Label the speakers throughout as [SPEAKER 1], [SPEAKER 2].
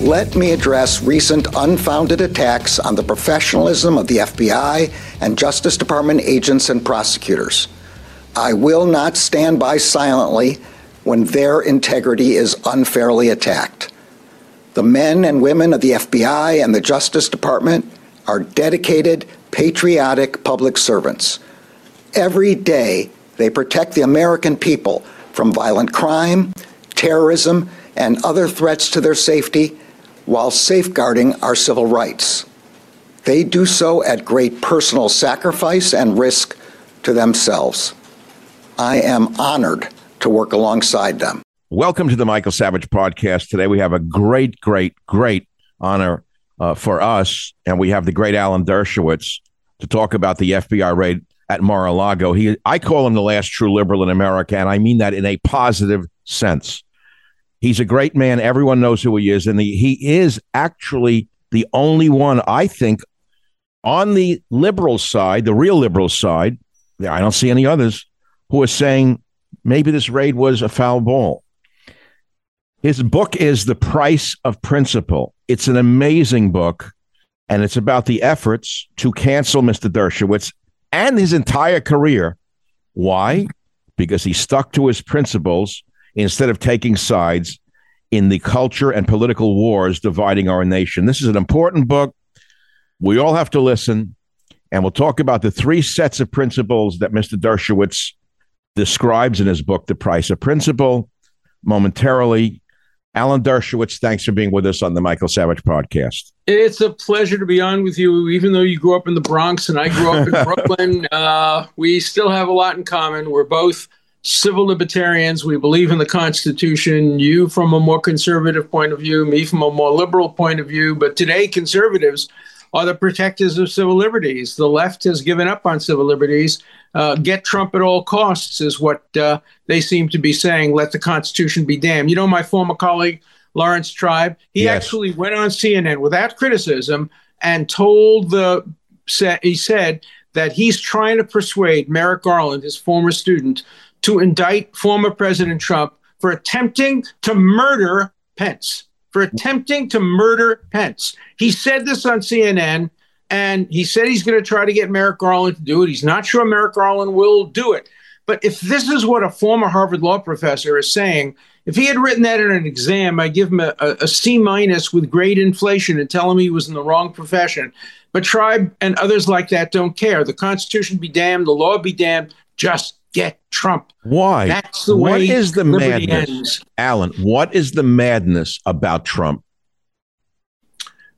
[SPEAKER 1] Let me address recent unfounded attacks on the professionalism of the FBI and Justice Department agents and prosecutors. I will not stand by silently when their integrity is unfairly attacked. The men and women of the FBI and the Justice Department are dedicated, patriotic public servants. Every day, they protect the American people from violent crime, terrorism, and other threats to their safety while safeguarding our civil rights. They do so at great personal sacrifice and risk to themselves. I am honored to work alongside them.
[SPEAKER 2] Welcome to the Michael Savage podcast. Today we have a great, great, great honor uh, for us, and we have the great Alan Dershowitz to talk about the FBI raid at Mar-a-Lago. He, I call him the last true liberal in America, and I mean that in a positive sense. He's a great man. Everyone knows who he is. And he is actually the only one, I think, on the liberal side, the real liberal side, I don't see any others, who are saying maybe this raid was a foul ball. His book is The Price of Principle. It's an amazing book, and it's about the efforts to cancel Mr. Dershowitz and his entire career. Why? Because he stuck to his principles instead of taking sides in the culture and political wars dividing our nation. This is an important book. We all have to listen, and we'll talk about the three sets of principles that Mr. Dershowitz describes in his book, The Price of Principle, momentarily. Alan Dershowitz, thanks for being with us on the Michael Savage podcast.
[SPEAKER 3] It's a pleasure to be on with you. Even though you grew up in the Bronx and I grew up in Brooklyn, uh, we still have a lot in common. We're both civil libertarians. We believe in the Constitution. You from a more conservative point of view, me from a more liberal point of view. But today, conservatives are the protectors of civil liberties. The left has given up on civil liberties. Uh, get Trump at all costs is what uh, they seem to be saying. Let the Constitution be damned. You know, my former colleague, Laurence Tribe, he yes. actually went on CNN without criticism and told the, he said that he's trying to persuade Merrick Garland, his former student, to indict former President Trump for attempting to murder Pence for attempting to murder Pence. He said this on CNN, and he said he's going to try to get Merrick Garland to do it. He's not sure Merrick Garland will do it. But if this is what a former Harvard law professor is saying, if he had written that in an exam, I'd give him a, a, a C minus with grade inflation and tell him he was in the wrong profession. But Tribe and others like that don't care. The Constitution be damned, the law be damned. Just get Trump.
[SPEAKER 2] Why?
[SPEAKER 3] That's the what way.
[SPEAKER 2] What is the madness, ends. Alan? What is the madness about Trump?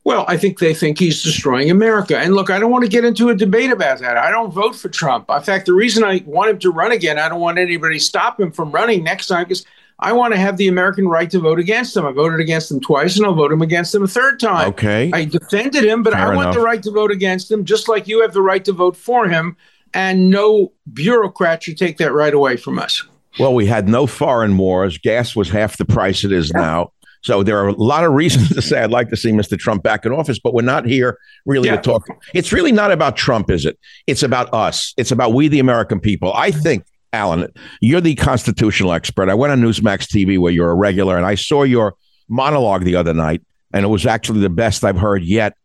[SPEAKER 3] Well, I think they think he's destroying America. And look, I don't want to get into a debate about that. I don't vote for Trump. In fact, the reason I want him to run again, I don't want anybody to stop him from running next time because I want to have the American right to vote against him. I voted against him twice and I'll vote him against him a third time.
[SPEAKER 2] Okay.
[SPEAKER 3] I defended him, but Fair I want enough. the right to vote against him, just like you have the right to vote for him and no bureaucrat should take that right away from us.
[SPEAKER 2] Well, we had no foreign wars. Gas was half the price it is now. So there are a lot of reasons to say I'd like to see Mr. Trump back in office, but we're not here really yeah. to talk. It's really not about Trump, is it? It's about us. It's about we, the American people. I think, Alan, you're the constitutional expert. I went on Newsmax TV where you're a regular, and I saw your monologue the other night, and it was actually the best I've heard yet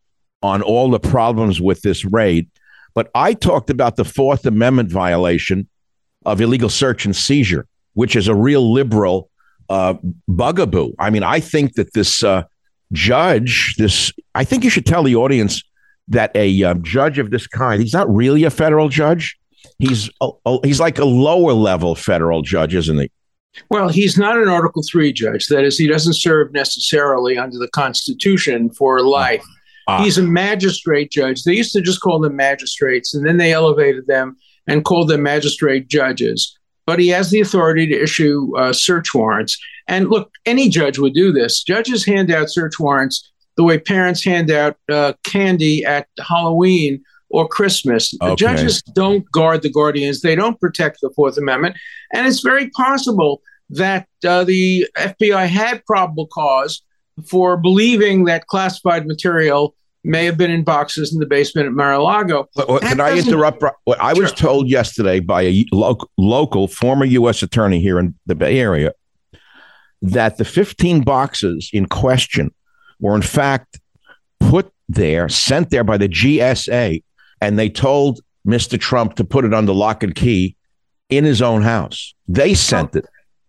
[SPEAKER 2] on all the problems with this raid. But I talked about the Fourth Amendment violation of illegal search and seizure, which is a real liberal uh, bugaboo. I mean, I think that this uh, judge, this, I think you should tell the audience that a uh, judge of this kind, he's not really a federal judge. He's a, a, he's like a lower level federal judge, isn't he?
[SPEAKER 3] Well, he's not an Article Three judge. That is, he doesn't serve necessarily under the Constitution for life. Ah. He's a magistrate judge. They used to just call them magistrates, and then they elevated them and called them magistrate judges. But he has the authority to issue uh, search warrants. And look, any judge would do this. Judges hand out search warrants the way parents hand out uh, candy at Halloween or Christmas. Okay. Judges don't guard the guardians, they don't protect the Fourth Amendment. And it's very possible that uh, the FBI had probable cause for believing that classified material may have been in boxes in the basement at Mar-a-Lago.
[SPEAKER 2] Can I interrupt? What I was told yesterday by a lo- local former U.S. attorney here in the Bay Area that the 15 boxes in question were in fact put there, sent there by the GSA, and they told Mr. Trump to put it under lock and key in his own house. They sent oh. it.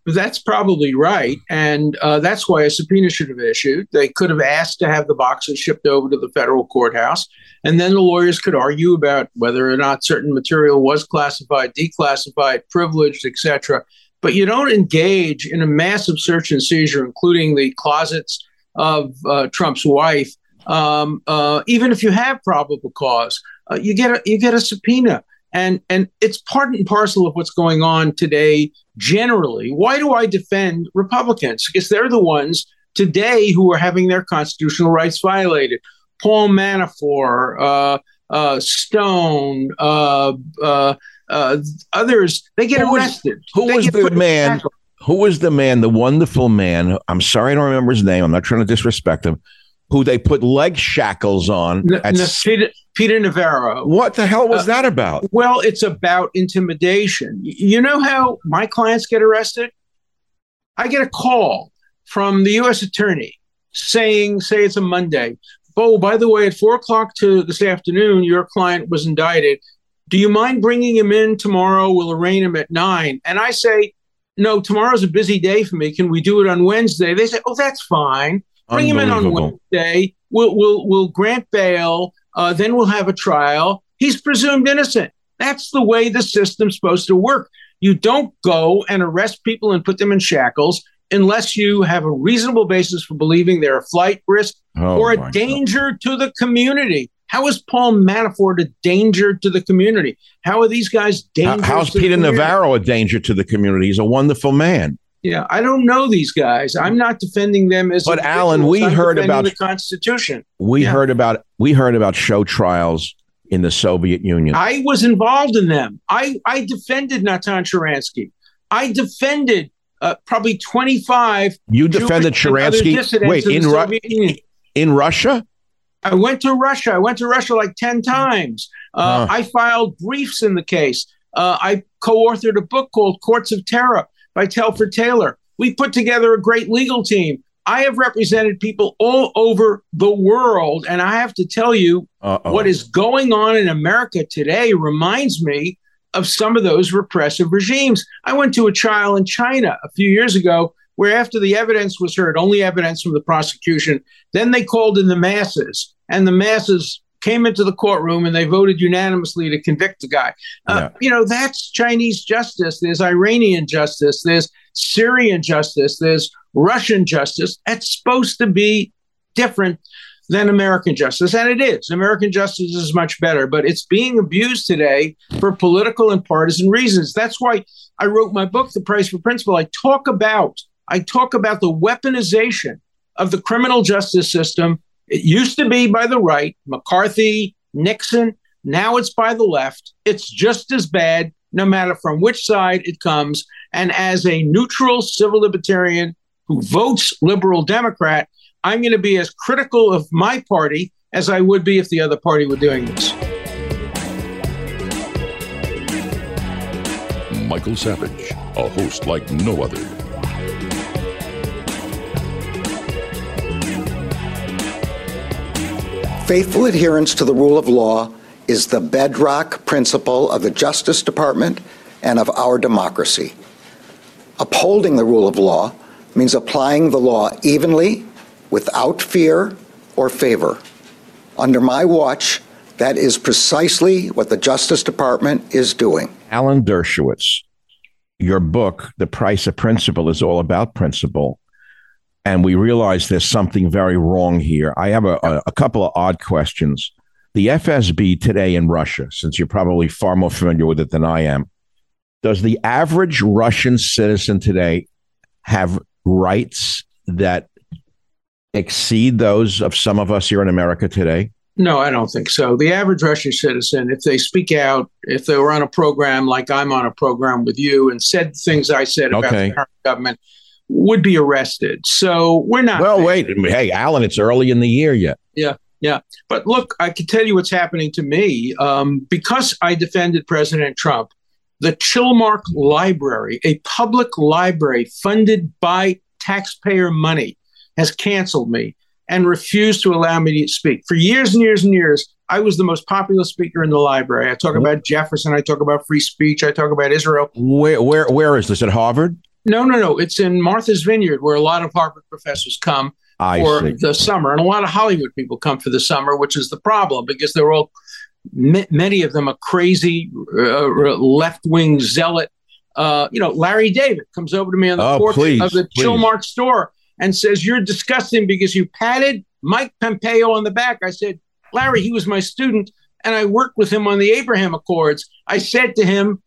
[SPEAKER 3] That's probably right. And uh, that's why a subpoena should have issued. They could have asked to have the boxes shipped over to the federal courthouse. And then the lawyers could argue about whether or not certain material was classified, declassified, privileged, etc. But you don't engage in a massive search and seizure, including the closets of uh, Trump's wife, um, uh, even if you have probable cause. Uh, you get a, you get a subpoena and and it's part and parcel of what's going on today generally. Why do i defend republicans? Because they're the ones today who are having their constitutional rights violated. Paul manafort uh, uh, stone uh, uh, uh others they get who arrested.
[SPEAKER 2] was, who
[SPEAKER 3] they
[SPEAKER 2] was the man who was the man the wonderful man i'm sorry i don't remember his name i'm not trying to disrespect him who they put leg shackles on.
[SPEAKER 3] N-
[SPEAKER 2] at
[SPEAKER 3] N-
[SPEAKER 2] s-
[SPEAKER 3] Peter, Peter Navarro.
[SPEAKER 2] what the hell was
[SPEAKER 3] Uh,
[SPEAKER 2] that about?
[SPEAKER 3] Well, it's about intimidation. You know how my clients get arrested? I get a call from the U.S. attorney saying, say it's a Monday. Oh, by the way, at four o'clock to this afternoon, your client was indicted. Do you mind bringing him in tomorrow? We'll arraign him at nine. And I say, no, tomorrow's a busy day for me. Can we do it on Wednesday? They say, oh, that's fine. Bring him in on. Wednesday. We'll we'll we'll grant bail. Uh, then we'll have a trial. He's presumed innocent. That's the way the system's supposed to work. You don't go and arrest people and put them in shackles unless you have a reasonable basis for believing they're a flight risk
[SPEAKER 2] Oh,
[SPEAKER 3] or a
[SPEAKER 2] God.
[SPEAKER 3] danger to the community. How is Paul Manafort a danger to the community? How are these guys
[SPEAKER 2] How-
[SPEAKER 3] dangerous?
[SPEAKER 2] how's
[SPEAKER 3] to
[SPEAKER 2] Peter? Navarro a danger to the community? He's a wonderful man.
[SPEAKER 3] Yeah, I don't know these guys. I'm not defending them as.
[SPEAKER 2] But, Alan, we
[SPEAKER 3] I'm
[SPEAKER 2] heard about-
[SPEAKER 3] the Constitution.
[SPEAKER 2] We
[SPEAKER 3] Yeah.
[SPEAKER 2] heard about we heard about show trials in the Soviet Union.
[SPEAKER 3] I was involved in them. I, I defended Natan Sharansky. I defended uh, probably 25.
[SPEAKER 2] you defended
[SPEAKER 3] Jewish and other
[SPEAKER 2] Sharansky. Wait,
[SPEAKER 3] in
[SPEAKER 2] in Ru-
[SPEAKER 3] Union.
[SPEAKER 2] in Russia?
[SPEAKER 3] I went to Russia. I went to Russia like 10 times. Uh,
[SPEAKER 2] Huh.
[SPEAKER 3] I filed briefs in the case. Uh, I co authored a book called Courts of Terror by Telford Taylor. We put together a great legal team. I have represented people all over the world. And I have to tell you,
[SPEAKER 2] Uh-oh.
[SPEAKER 3] what is going on in America today reminds me of some of those repressive regimes. I went to a trial in China a few years ago where, after the evidence was heard, only evidence from the prosecution, then they called in the masses, and the masses came into the courtroom and they voted unanimously to convict the guy. Uh, You know, that's Chinese justice. There's Iranian justice. There's Syrian justice. There's Russian justice. That's supposed to be different than American justice. And it is. American justice is much better, but it's being abused today for political and partisan reasons. That's why I wrote my book, The Price for Principle. I talk about I talk about the weaponization of the criminal justice system. It used to be by the right, McCarthy, Nixon. Now it's by the left. It's just as bad, no matter from which side it comes. And as a neutral civil libertarian who votes liberal Democrat, I'm going to be as critical of my party as I would be if the other party were doing this.
[SPEAKER 4] Michael Savage, a host like no other.
[SPEAKER 1] Faithful adherence to the rule of law is the bedrock principle of the Justice Department and of our democracy. Upholding the rule of law means applying the law evenly, without fear or favor. Under my watch, that is precisely what the Justice Department is doing.
[SPEAKER 2] Alan Dershowitz, your book, The Price of Principle, is all about principle. And we realize there's something very wrong here. I have a, a, a couple of odd questions. The FSB today in Russia, since you're probably far more familiar with it than I am, does the average Russian citizen today have rights that exceed those of some of us here in America today?
[SPEAKER 3] No, I don't think so. The average Russian citizen, if they speak out, if they were on a program like I'm on a program with you and said things I said about the current government, would be arrested. So we're not.
[SPEAKER 2] Well, wait. Hey, Alan, it's early in the year yet. Yeah. Yeah.
[SPEAKER 3] But look, I can tell you what's happening to me. Um, because I defended President Trump, the Chilmark Library, a public library funded by taxpayer money, has canceled me and refused to allow me to speak. For years and years and years, I was the most popular speaker in the library. I talk about Jefferson, I talk about free speech, I talk about Israel.
[SPEAKER 2] Where, where, where is this? At Harvard?
[SPEAKER 3] No, no, no. It's in Martha's Vineyard, where a lot of Harvard professors come
[SPEAKER 2] I
[SPEAKER 3] for
[SPEAKER 2] see.
[SPEAKER 3] the summer, and a lot of Hollywood people come for the summer, which is the problem because they're all ma- many of them are crazy uh, left wing zealot. Uh, you know, Larry David comes over to me on the
[SPEAKER 2] Oh,
[SPEAKER 3] porch
[SPEAKER 2] please,
[SPEAKER 3] of the
[SPEAKER 2] please.
[SPEAKER 3] Chilmark store and says, "You're disgusting because you patted Mike Pompeo on the back." I said, "Larry, he was my student, and I worked with him on the Abraham Accords." I said to him.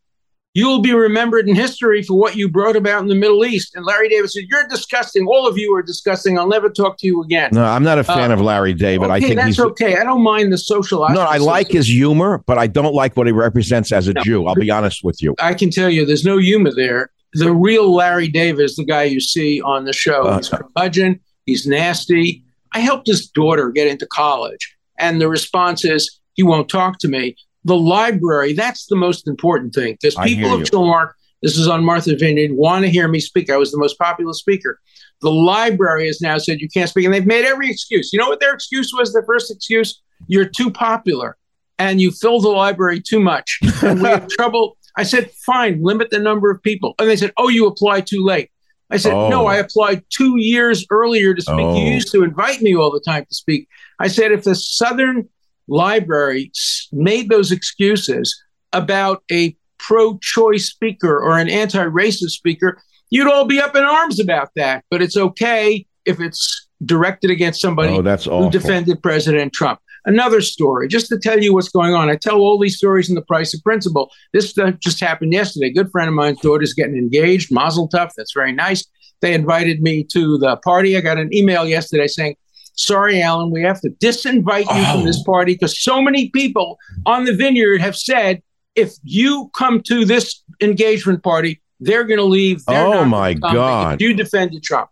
[SPEAKER 3] You will be remembered in history for what you brought about in the Middle East. And Larry David said, You're disgusting. All of you are disgusting. I'll never talk to you again.
[SPEAKER 2] No, I'm not a fan
[SPEAKER 3] Uh,
[SPEAKER 2] of Larry David. I think
[SPEAKER 3] that's
[SPEAKER 2] he's
[SPEAKER 3] okay. I don't mind the social.
[SPEAKER 2] no. I like his humor, but I don't like what he represents as a
[SPEAKER 3] No.
[SPEAKER 2] Jew. I'll be honest with you.
[SPEAKER 3] I can tell you, there's no humor there. The real Larry David is the guy you see on the show.
[SPEAKER 2] Uh,
[SPEAKER 3] he's curmudgeon. He's nasty. I helped his daughter get into college. And the response is, he won't talk to me. The library, that's the most important thing because people of Chilmark, this is on Martha Vineyard, want to hear me speak. I was the most popular speaker. The library has now said you can't speak, and they've made every excuse. You know what their excuse was? Their first excuse? You're too popular and you fill the library too much. And we have trouble. I said, fine, limit the number of people. And they said, oh, you apply too late. I said, oh. no, I applied two years earlier to speak. Oh. You used to invite me all the time to speak. I said, if the Southern Library made those excuses about a pro choice speaker or an anti racist speaker, you'd all be up in arms about that. But it's okay if it's directed against somebody
[SPEAKER 2] oh, that's
[SPEAKER 3] who defended President Trump. Another story, just to tell you what's going on. I tell all these stories in the price of principle. This uh, just happened yesterday. A good friend of mine's daughter's getting engaged, Mazel Tov. That's very nice. They invited me to the party. I got an email yesterday saying, Sorry, Alan, we have to disinvite you oh. from this oh. party because so many people on the vineyard have said if you come to this engagement party, they're going to leave. They're
[SPEAKER 2] oh my God!
[SPEAKER 3] you defended Trump.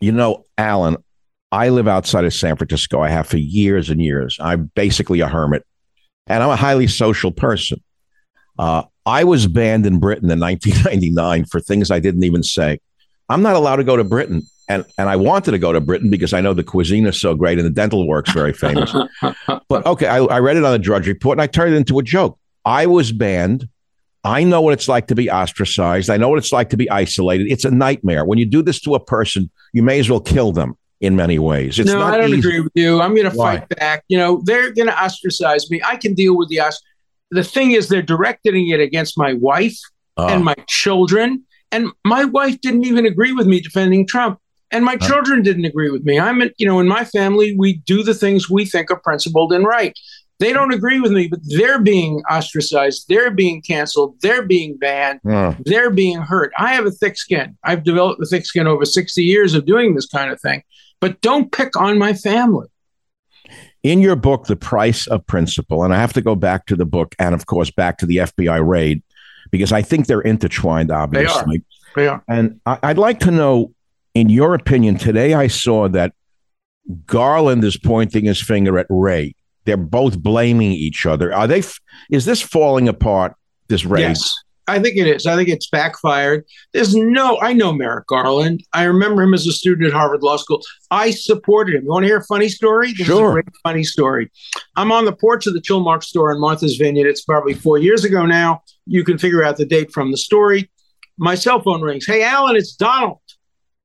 [SPEAKER 2] You know, Alan, I live outside of San Francisco. I have for years and years. I'm basically a hermit, and I'm a highly social person. Uh, I was banned in Britain in 1999 for things I didn't even say. I'm not allowed to go to Britain. And, and I wanted to go to Britain because I know the cuisine is so great and the dental work's very famous. but okay, I, I read it on the Drudge Report and I turned it into a joke. I was banned. I know what it's like to be ostracized. I know what it's like to be isolated. It's a nightmare. When you do this to a person, you may as well kill them in many ways.
[SPEAKER 3] It's no, I don't easy. agree with you. I'm going to fight back. You know, they're going to ostracize me. I can deal with the ostrac. The thing is, they're directing it against my wife uh. and my children. And my wife didn't even agree with me defending Trump. And my uh. children didn't agree with me. I'm, you know, in my family, we do the things we think are principled and right. They don't agree with me, but they're being ostracized. They're being canceled. They're being banned. They're being hurt. I have a thick skin. I've developed a thick skin over 60 years of doing this kind of thing but don't pick on my family.
[SPEAKER 2] In your book, The Price of Principle, and I have to go back to the book and, of course, back to the FBI raid because I think they're intertwined, obviously.
[SPEAKER 3] They are. They are.
[SPEAKER 2] And I'd like to know, in your opinion, today I saw that Garland is pointing his finger at Wray. They're both blaming each other. Are they? Is this falling apart? This race?
[SPEAKER 3] Yes. I think it is. I think it's backfired. There's no, I know Merrick Garland. I remember him as a student at Harvard Law School. I supported him. You want to hear a funny story?
[SPEAKER 2] This sure. is a great
[SPEAKER 3] funny story. I'm on the porch of the Chilmark store in Martha's Vineyard. It's probably four years ago now. You can figure out the date from the story. My cell phone rings. Hey, Alan, it's Donald.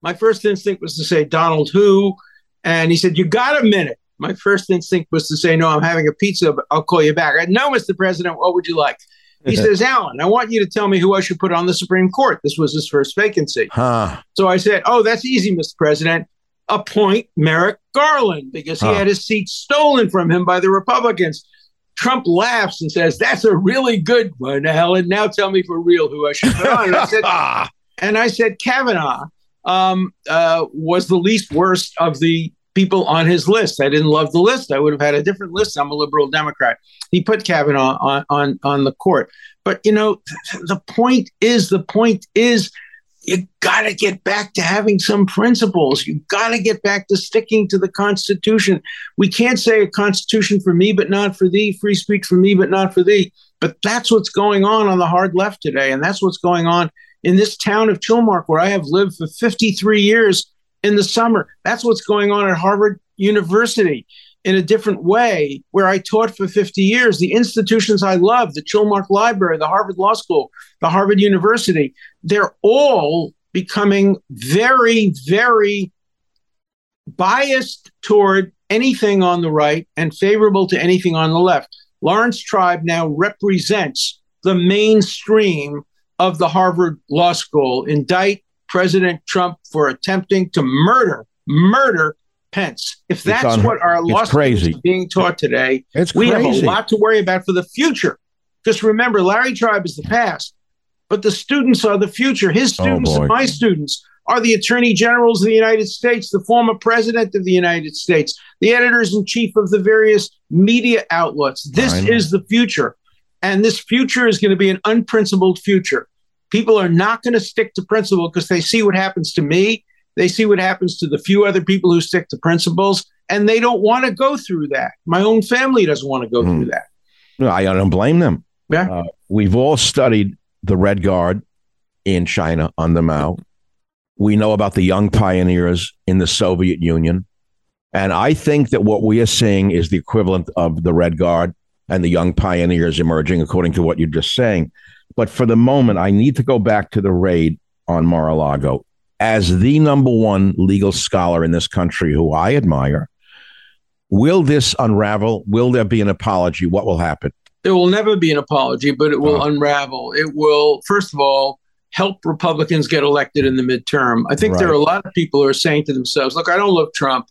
[SPEAKER 3] My first instinct was to say, Donald who? And he said, You got a minute. My first instinct was to say, No, I'm having a pizza, but I'll call you back. I, no, Mr. President, what would you like? He says, Alan, I want you to tell me who I should put on the Supreme Court. This was his first vacancy.
[SPEAKER 2] Huh.
[SPEAKER 3] So I said, Oh, that's easy, Mr. President. Appoint Merrick Garland because he huh. had his seat stolen from him by the Republicans. Trump laughs and says, That's a really good one, Alan. Now tell me for real who I should put on. And I said, and I said Kavanaugh um, uh, was the least worst of the people on his list. I didn't love the list. I would have had a different list. I'm a liberal Democrat. He put Kavanaugh on on on the court. But you know, the point is, the point is, you got to get back to having some principles. You got to get back to sticking to the Constitution. We can't say a Constitution for me, but not for thee, free speech for me, but not for thee. But that's what's going on on the hard left today, and that's what's going on in this town of Chilmark, where I have lived for 53 years in the summer. That's what's going on at Harvard University in a different way, where I taught for 50 years. The institutions I love, the Chilmark Library, the Harvard Law School, the Harvard University, they're all becoming very, very biased toward anything on the right and favorable to anything on the left. Laurence Tribe now represents the mainstream of the Harvard Law School. Indict President Trump for attempting to murder, murder Pence. If that's what our law is being taught today,
[SPEAKER 2] it's
[SPEAKER 3] we
[SPEAKER 2] crazy.
[SPEAKER 3] have a lot to worry about for the future. Just remember, Larry Tribe is the past, but the students are the future. His oh, students oh and my students are the attorney generals of the United States, the former president of the United States, the editors in chief of the various media outlets. This is the future. And this future is going to be an unprincipled future. People are not going to stick to principle because they see what happens to me They see what happens to the few other people who stick to principles, and they don't want to go through that. My own family doesn't want to go mm. through that.
[SPEAKER 2] No, I don't blame them.
[SPEAKER 3] Yeah. Uh,
[SPEAKER 2] we've all studied the Red Guard in China under Mao. We know about the young pioneers in the Soviet Union. And I think that what we are seeing is the equivalent of the Red Guard and the young pioneers emerging, according to what you're just saying. But for the moment, I need to go back to the raid on Mar a Lago. As the number one legal scholar in this country, who I admire, will this unravel? Will there be an apology? What will happen?
[SPEAKER 3] There will never be an apology, but it will oh. unravel. It will, first of all, help Republicans get elected in the midterm. I think right. there are a lot of people who are saying to themselves, look, I don't love Trump.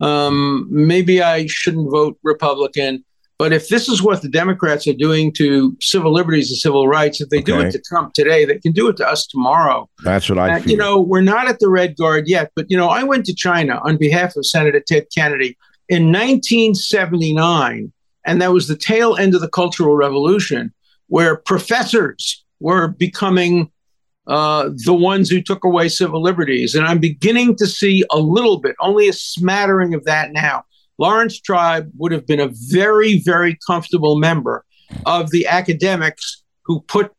[SPEAKER 3] Um, maybe I shouldn't vote Republican. But if this is what the Democrats are doing to civil liberties and civil rights, if they okay. do it to Trump today, they can do it to us tomorrow.
[SPEAKER 2] That's what I. Think.
[SPEAKER 3] You know, we're not at the Red Guard yet, but you know, I went to China on behalf of Senator Ted Kennedy in 1979, and that was the tail end of the Cultural Revolution, where professors were becoming uh, the ones who took away civil liberties. And I'm beginning to see a little bit, only a smattering of that now. Laurence Tribe would have been a very, very comfortable member of the academics who put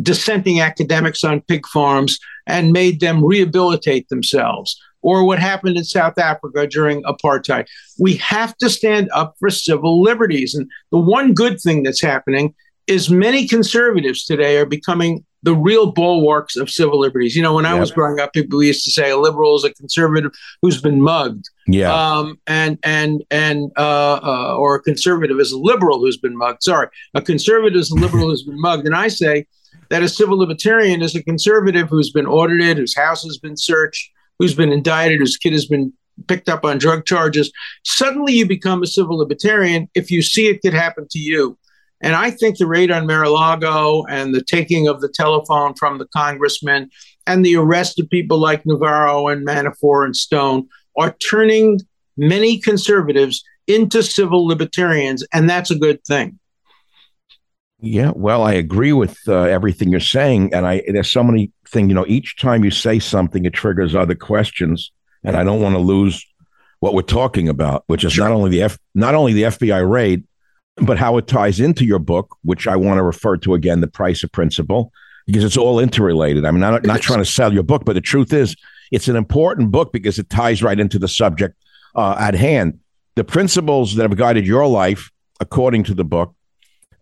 [SPEAKER 3] dissenting academics on pig farms and made them rehabilitate themselves, or what happened in South Africa during apartheid. We have to stand up for civil liberties. And the one good thing that's happening is many conservatives today are becoming the real bulwarks of civil liberties. You know, when I was growing up, people used to say a liberal is a conservative who's been mugged.
[SPEAKER 2] Yeah.
[SPEAKER 3] Um, and and and uh, uh, or a conservative is a liberal who's been mugged. Sorry, a conservative is a liberal who's been mugged. And I say that a civil libertarian is a conservative who's been audited, whose house has been searched, who's been indicted, whose kid has been picked up on drug charges. Suddenly, you become a civil libertarian if you see it could happen to you. And I think the raid on Mar-a-Lago and the taking of the telephone from the congressman and the arrest of people like Navarro and Manafort and Stone are turning many conservatives into civil libertarians, and that's a good thing.
[SPEAKER 2] Yeah, well, I agree with uh, everything you're saying, and I there's so many things. You know, each time you say something, it triggers other questions, and I don't want to lose what we're talking about, which is sure. not only the F, not only the FBI raid, but how it ties into your book, which I want to refer to again, the price of principle, because it's all interrelated. I'm not not trying to sell your book, but the truth is, it's an important book because it ties right into the subject uh, at hand. The principles that have guided your life, according to the book,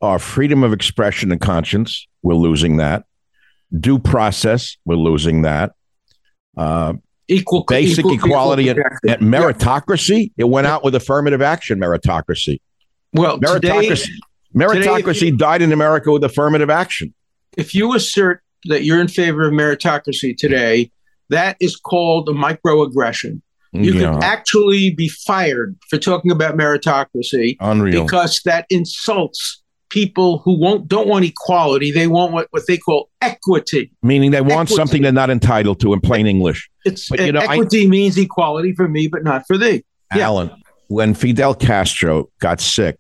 [SPEAKER 2] are freedom of expression and conscience. We're losing that. Due process. We're losing that. Uh,
[SPEAKER 3] equal
[SPEAKER 2] basic
[SPEAKER 3] equal,
[SPEAKER 2] equality equal and, and, meritocracy. Yeah. It went out with affirmative action meritocracy.
[SPEAKER 3] Well,
[SPEAKER 2] meritocracy, today, meritocracy today died in America with affirmative action.
[SPEAKER 3] If you assert that you're in favor of meritocracy today, that is called a microaggression. You yeah. could actually be fired for talking about meritocracy
[SPEAKER 2] Unreal.
[SPEAKER 3] because that insults people who won't don't want equality. They want what, what they call equity.
[SPEAKER 2] Meaning they want equity. something they're not entitled to in plain English.
[SPEAKER 3] It's but, you know, equity I, means equality for me, but not for thee.
[SPEAKER 2] Alan, yeah when Fidel Castro got sick,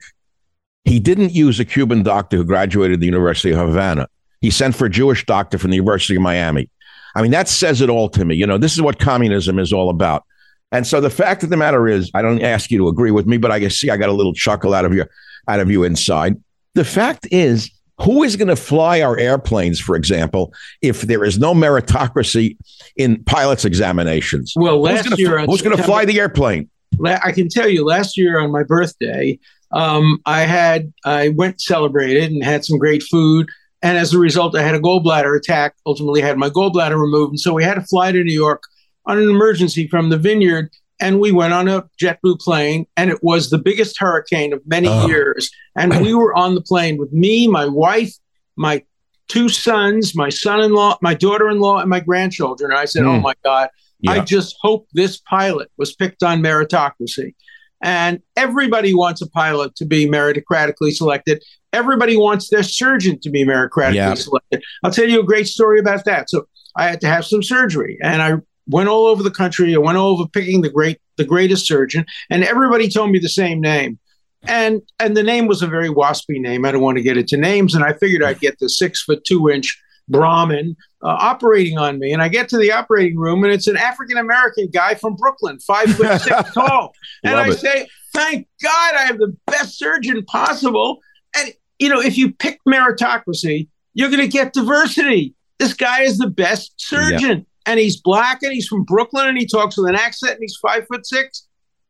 [SPEAKER 2] he didn't use a Cuban doctor who graduated the University of Havana. He sent for a Jewish doctor from the University of Miami. I mean, that says it all to me. You know, this is what communism is all about. And so the fact of the matter is, I don't ask you to agree with me, but I see I got a little chuckle out of you, out of you inside. The fact is, who is going to fly our airplanes, for example, if there is no meritocracy in pilots' examinations?
[SPEAKER 3] Well, last
[SPEAKER 2] who's
[SPEAKER 3] year,
[SPEAKER 2] who's going to fly the airplane?
[SPEAKER 3] I can tell you, last year on my birthday, um, I had I went celebrated and had some great food, and as a result, I had a gallbladder attack. Ultimately, had my gallbladder removed, and so we had to fly to New York on an emergency from the Vineyard. And we went on a JetBlue plane, and it was the biggest hurricane of many uh. years. And we were on the plane with me, my wife, my two sons, my son-in-law, my daughter-in-law, and my grandchildren. And I said, mm. "Oh hmm. my God." Yeah. I just hope this pilot was picked on meritocracy. And everybody wants a pilot to be meritocratically selected. Everybody wants their surgeon to be meritocratically yeah. selected. I'll tell you a great story about that. So I had to have some surgery and I went all over the country. I went over picking the great the greatest surgeon, and everybody told me the same name. And and the name was a very waspy name. I don't want to get into names. And I figured I'd get the six foot two inch Brahmin uh, operating on me. And I get to the operating room, and it's an African American guy from Brooklyn, five foot six tall. And
[SPEAKER 2] Love
[SPEAKER 3] I
[SPEAKER 2] it.
[SPEAKER 3] say, "Thank God, I have the best surgeon possible." And you know, if you pick meritocracy, you're going to get diversity. This guy is the best surgeon, and he's black, and he's from Brooklyn, and he talks with an accent, and he's five foot six.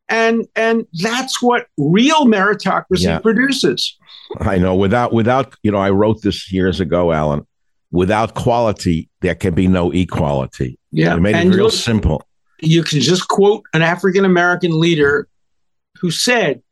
[SPEAKER 3] And and that's what real meritocracy
[SPEAKER 2] Yeah.
[SPEAKER 3] produces.
[SPEAKER 2] I know. Without, without, you know, I wrote this years ago, Alan. Without quality, there can be no equality.
[SPEAKER 3] Yeah,
[SPEAKER 2] You made it real simple.
[SPEAKER 3] you can just quote an African American leader who said,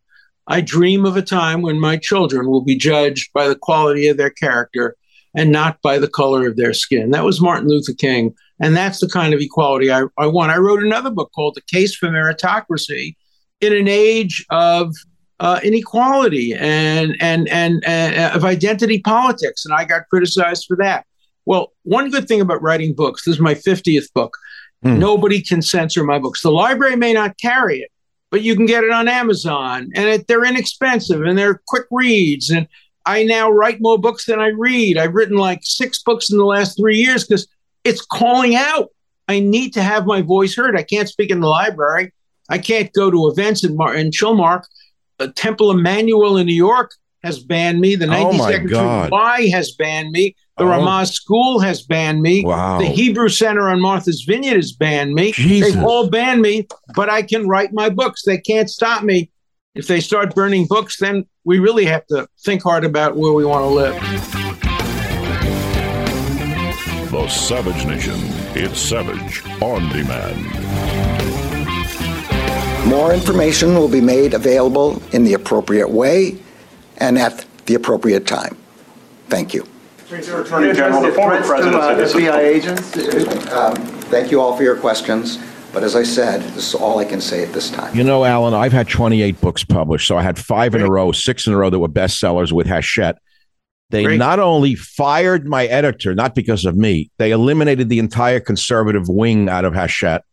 [SPEAKER 3] I dream of a time when my children will be judged by the quality of their character and not by the color of their skin. That was Martin Luther King. And that's the kind of equality I, I want. I wrote another book called The Case for Meritocracy in an age of uh, inequality and, and, and, and of identity politics. And I got criticized for that. Well, one good thing about writing books, this is my 50th book.
[SPEAKER 2] Hmm.
[SPEAKER 3] Nobody can censor my books. The library may not carry it, but you can get it on Amazon, and it, they're inexpensive and they're quick reads. And I now write more books than I read. I've written like six books in the last three years because it's calling out. I need to have my voice heard. I can't speak in the library. I can't go to events in, Mar- in Chilmark. The Temple Emmanuel in New York has banned me. The
[SPEAKER 2] Oh, my
[SPEAKER 3] 92nd
[SPEAKER 2] God.
[SPEAKER 3] Y has banned me. The
[SPEAKER 2] Oh.
[SPEAKER 3] Ramah School has banned me.
[SPEAKER 2] Wow.
[SPEAKER 3] The Hebrew Center on Martha's Vineyard has banned me.
[SPEAKER 2] Jesus.
[SPEAKER 3] They've all banned me, but I can write my books. They can't stop me. If they start burning books, then we really have to think hard about where we want to live.
[SPEAKER 4] The Savage Nation. It's Savage on demand.
[SPEAKER 1] More information will be made available in the appropriate way and at the appropriate time. Thank you.
[SPEAKER 5] Attorney General, the former president said this.
[SPEAKER 6] FBI agents?
[SPEAKER 1] Um, Thank you all for your questions, but as I said, this is all I can say at this time.
[SPEAKER 2] You know, Alan, I've had 28 books published. So I had five in a row, six in a row that were bestsellers with Hachette. They
[SPEAKER 3] Great.
[SPEAKER 2] not only fired my editor, not because of me, they eliminated the entire conservative wing out of Hachette.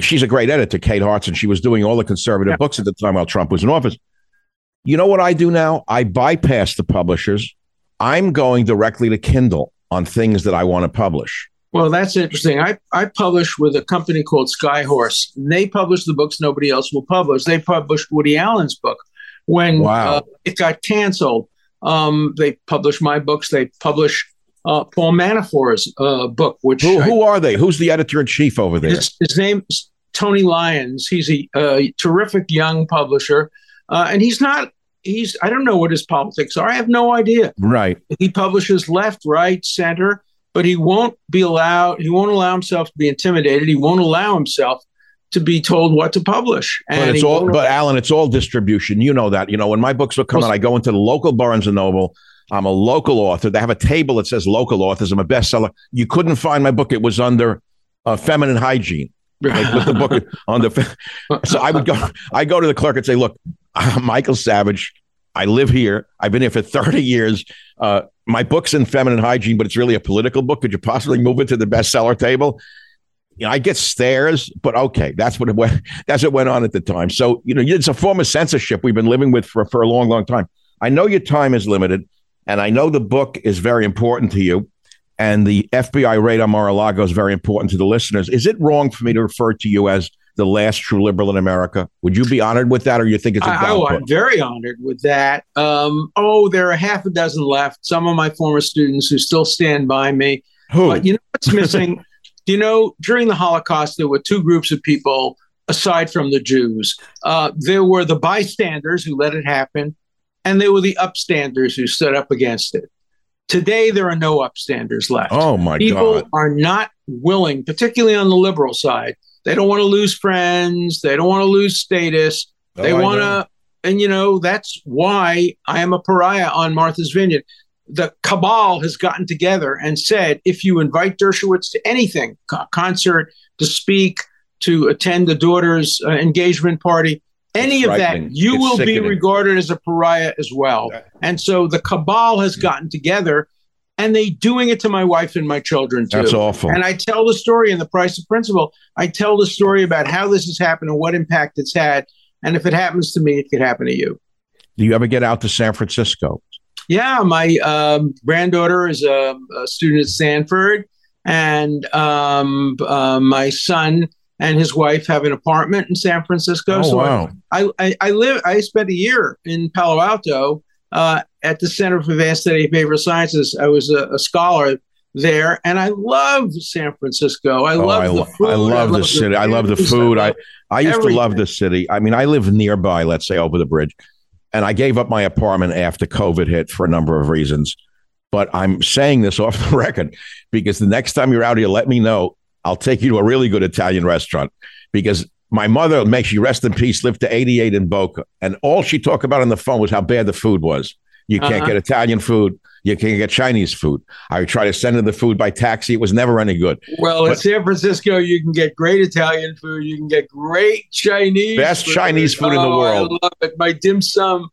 [SPEAKER 2] She's a great editor, Kate Hartson. She was doing all the conservative
[SPEAKER 3] Yeah.
[SPEAKER 2] books at the time while Trump was in office. You know what I do now? I bypass the publishers. I'm going directly to Kindle on things that I want to publish.
[SPEAKER 3] Well, that's interesting. I, I publish with a company called Skyhorse. They publish the books nobody else will publish. They published Woody Allen's book. When
[SPEAKER 2] Wow.
[SPEAKER 3] uh, it got canceled, um, they publish my books. They publish uh, Paul Manafort's uh, book, which
[SPEAKER 2] Who,
[SPEAKER 3] I-
[SPEAKER 2] are they? Who's the editor in chief over there?
[SPEAKER 3] His, his name's Tony Lyons. He's a, a terrific young publisher, uh, and he's not. He's. I don't know what his politics are. I have no idea.
[SPEAKER 2] Right.
[SPEAKER 3] He publishes left, right, center, but he won't be allowed. He won't allow himself to be intimidated. He won't allow himself to be told what to publish.
[SPEAKER 2] But it's all, but Alan, it's all distribution. You know that. You know when my books are coming, out, I go into the local Barnes and Noble. I'm a local author. They have a table that says local authors. I'm a bestseller. You couldn't find my book. It was under uh, feminine hygiene. They put the book on the. So I would go. I go to the clerk and say, "Look, Michael Savage. I live here. I've been here for 30 years. Uh, my book's in feminine hygiene, but it's really a political book. Could you possibly move it to the bestseller table?" You know, I get stares, but okay, that's what it went. That's what went on at the time. So you know, it's a form of censorship we've been living with for for a long, long time. I know your time is limited, and I know the book is very important to you, and the FBI raid on Mar-a-Lago is very important to the listeners. Is it wrong for me to refer to you as the last true liberal in America? Would you be honored with that, or you think it's a
[SPEAKER 3] I, oh, I'm very honored with that. Um, oh, there are half a dozen left. Some of my former students who still stand by me.
[SPEAKER 2] Who?
[SPEAKER 3] But you know what's missing? you know, during the Holocaust, there were two groups of people aside from the Jews. Uh, there were the bystanders who let it happen, and there were the upstanders who stood up against it. Today, there are no upstanders left.
[SPEAKER 2] oh my
[SPEAKER 3] People
[SPEAKER 2] God!
[SPEAKER 3] are not willing, particularly on the liberal side. They don't want to lose friends. They don't want to lose status. They
[SPEAKER 2] Oh,
[SPEAKER 3] want to, and you know, that's why I am a pariah on Martha's Vineyard. The cabal has gotten together and said if you invite Dershowitz to anything, co- concert, to speak, to attend the daughter's uh, engagement party, any
[SPEAKER 2] It's
[SPEAKER 3] of that, you
[SPEAKER 2] It's
[SPEAKER 3] will be regarded as a pariah as well. And so the cabal has gotten together and they doing it to my wife and my children too.
[SPEAKER 2] That's awful.
[SPEAKER 3] And I tell the story in the price of principle. I tell the story about how this has happened and what impact it's had. And if it happens to me, it could happen to you.
[SPEAKER 2] Do you ever get out to San Francisco?
[SPEAKER 3] Yeah, my um, granddaughter is a, a student at Stanford. and um, uh, my son and his wife have an apartment in San Francisco.
[SPEAKER 2] Oh,
[SPEAKER 3] so
[SPEAKER 2] wow.
[SPEAKER 3] I, I, I live. I spent a year in Palo Alto uh, at the Center for Advanced Study of Behavioral Sciences. I was a, a scholar there, and I love San Francisco. I
[SPEAKER 2] Oh,
[SPEAKER 3] love
[SPEAKER 2] I,
[SPEAKER 3] the food.
[SPEAKER 2] I love the city. I love the food. I, I used to love the city. I mean, I live nearby, let's say over the bridge, and I gave up my apartment after COVID hit for a number of reasons. But I'm saying this off the record because the next time you're out here, let me know. I'll take you to a really good Italian restaurant because my mother, may she rest in peace, lived to 88 in Boca. And all she talked about on the phone was how bad the food was. You can't
[SPEAKER 3] Uh-huh.
[SPEAKER 2] get Italian food. You can't get Chinese food. I would try to send her the food by taxi. It was never any good.
[SPEAKER 3] Well, in San Francisco, you can get great Italian food. You can get great Chinese.
[SPEAKER 2] Best
[SPEAKER 3] food.
[SPEAKER 2] Chinese food in the
[SPEAKER 3] Oh,
[SPEAKER 2] world.
[SPEAKER 3] I love it. My dim sum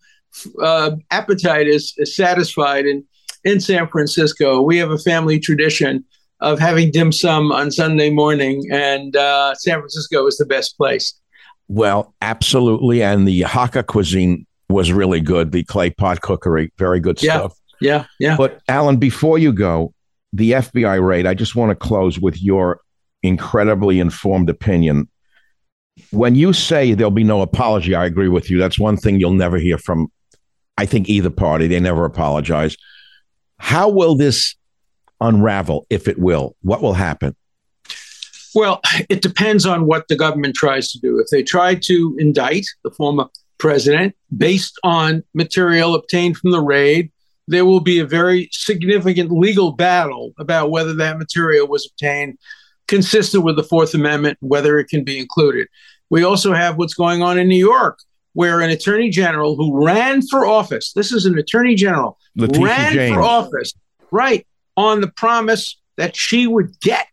[SPEAKER 3] uh, appetite is, is satisfied in in San Francisco. We have a family tradition of having dim sum on Sunday morning, and uh, San Francisco is the best place.
[SPEAKER 2] Well, absolutely. And the Hakka cuisine was really good. The clay pot cookery, very good
[SPEAKER 3] Yeah.
[SPEAKER 2] stuff.
[SPEAKER 3] Yeah, yeah.
[SPEAKER 2] But Alan, before you go, the FBI raid, I just want to close with your incredibly informed opinion. When you say there'll be no apology, I agree with you. That's one thing you'll never hear from, I think, either party. They never apologize. How will this unravel, if it will? What will happen?
[SPEAKER 3] Well, it depends on what the government tries to do. If they try to indict the former president based on material obtained from the raid, there will be a very significant legal battle about whether that material was obtained consistent with the Fourth Amendment, whether it can be included. We also have what's going on in New York, where an attorney general who ran for office, this is an attorney general,
[SPEAKER 2] Letitia
[SPEAKER 3] ran
[SPEAKER 2] James.
[SPEAKER 3] for office, right, on the promise that she would get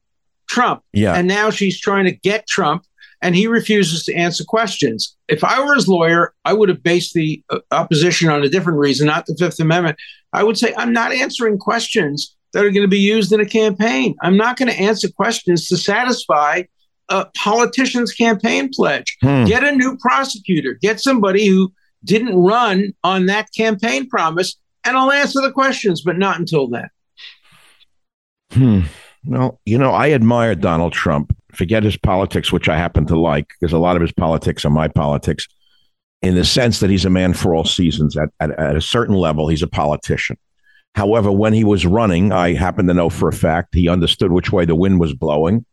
[SPEAKER 3] Trump.
[SPEAKER 2] Yeah.
[SPEAKER 3] And now she's trying to get Trump, and he refuses to answer questions. If I were his lawyer, I would have based the uh, opposition on a different reason, not the Fifth Amendment. I would say, I'm not answering questions that are going to be used in a campaign. I'm not going to answer questions to satisfy a politician's campaign pledge.
[SPEAKER 2] Hmm.
[SPEAKER 3] Get a new prosecutor, get somebody who didn't run on that campaign promise, and I'll answer the questions, but not until then.
[SPEAKER 2] Hmm. Well, you know, I admire Donald Trump. Forget his politics, which I happen to like, because a lot of his politics are my politics, in the sense that he's a man for all seasons. At, at, at a certain level, he's a politician. However, when he was running, I happen to know for a fact he understood which way the wind was blowing,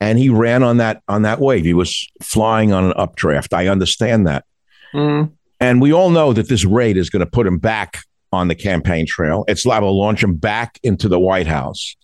[SPEAKER 2] and he ran on that on that wave. He was flying on an updraft. I understand that,
[SPEAKER 3] Mm.
[SPEAKER 2] and we all know that this raid is going to put him back on the campaign trail. It's liable to launch him back into the White House.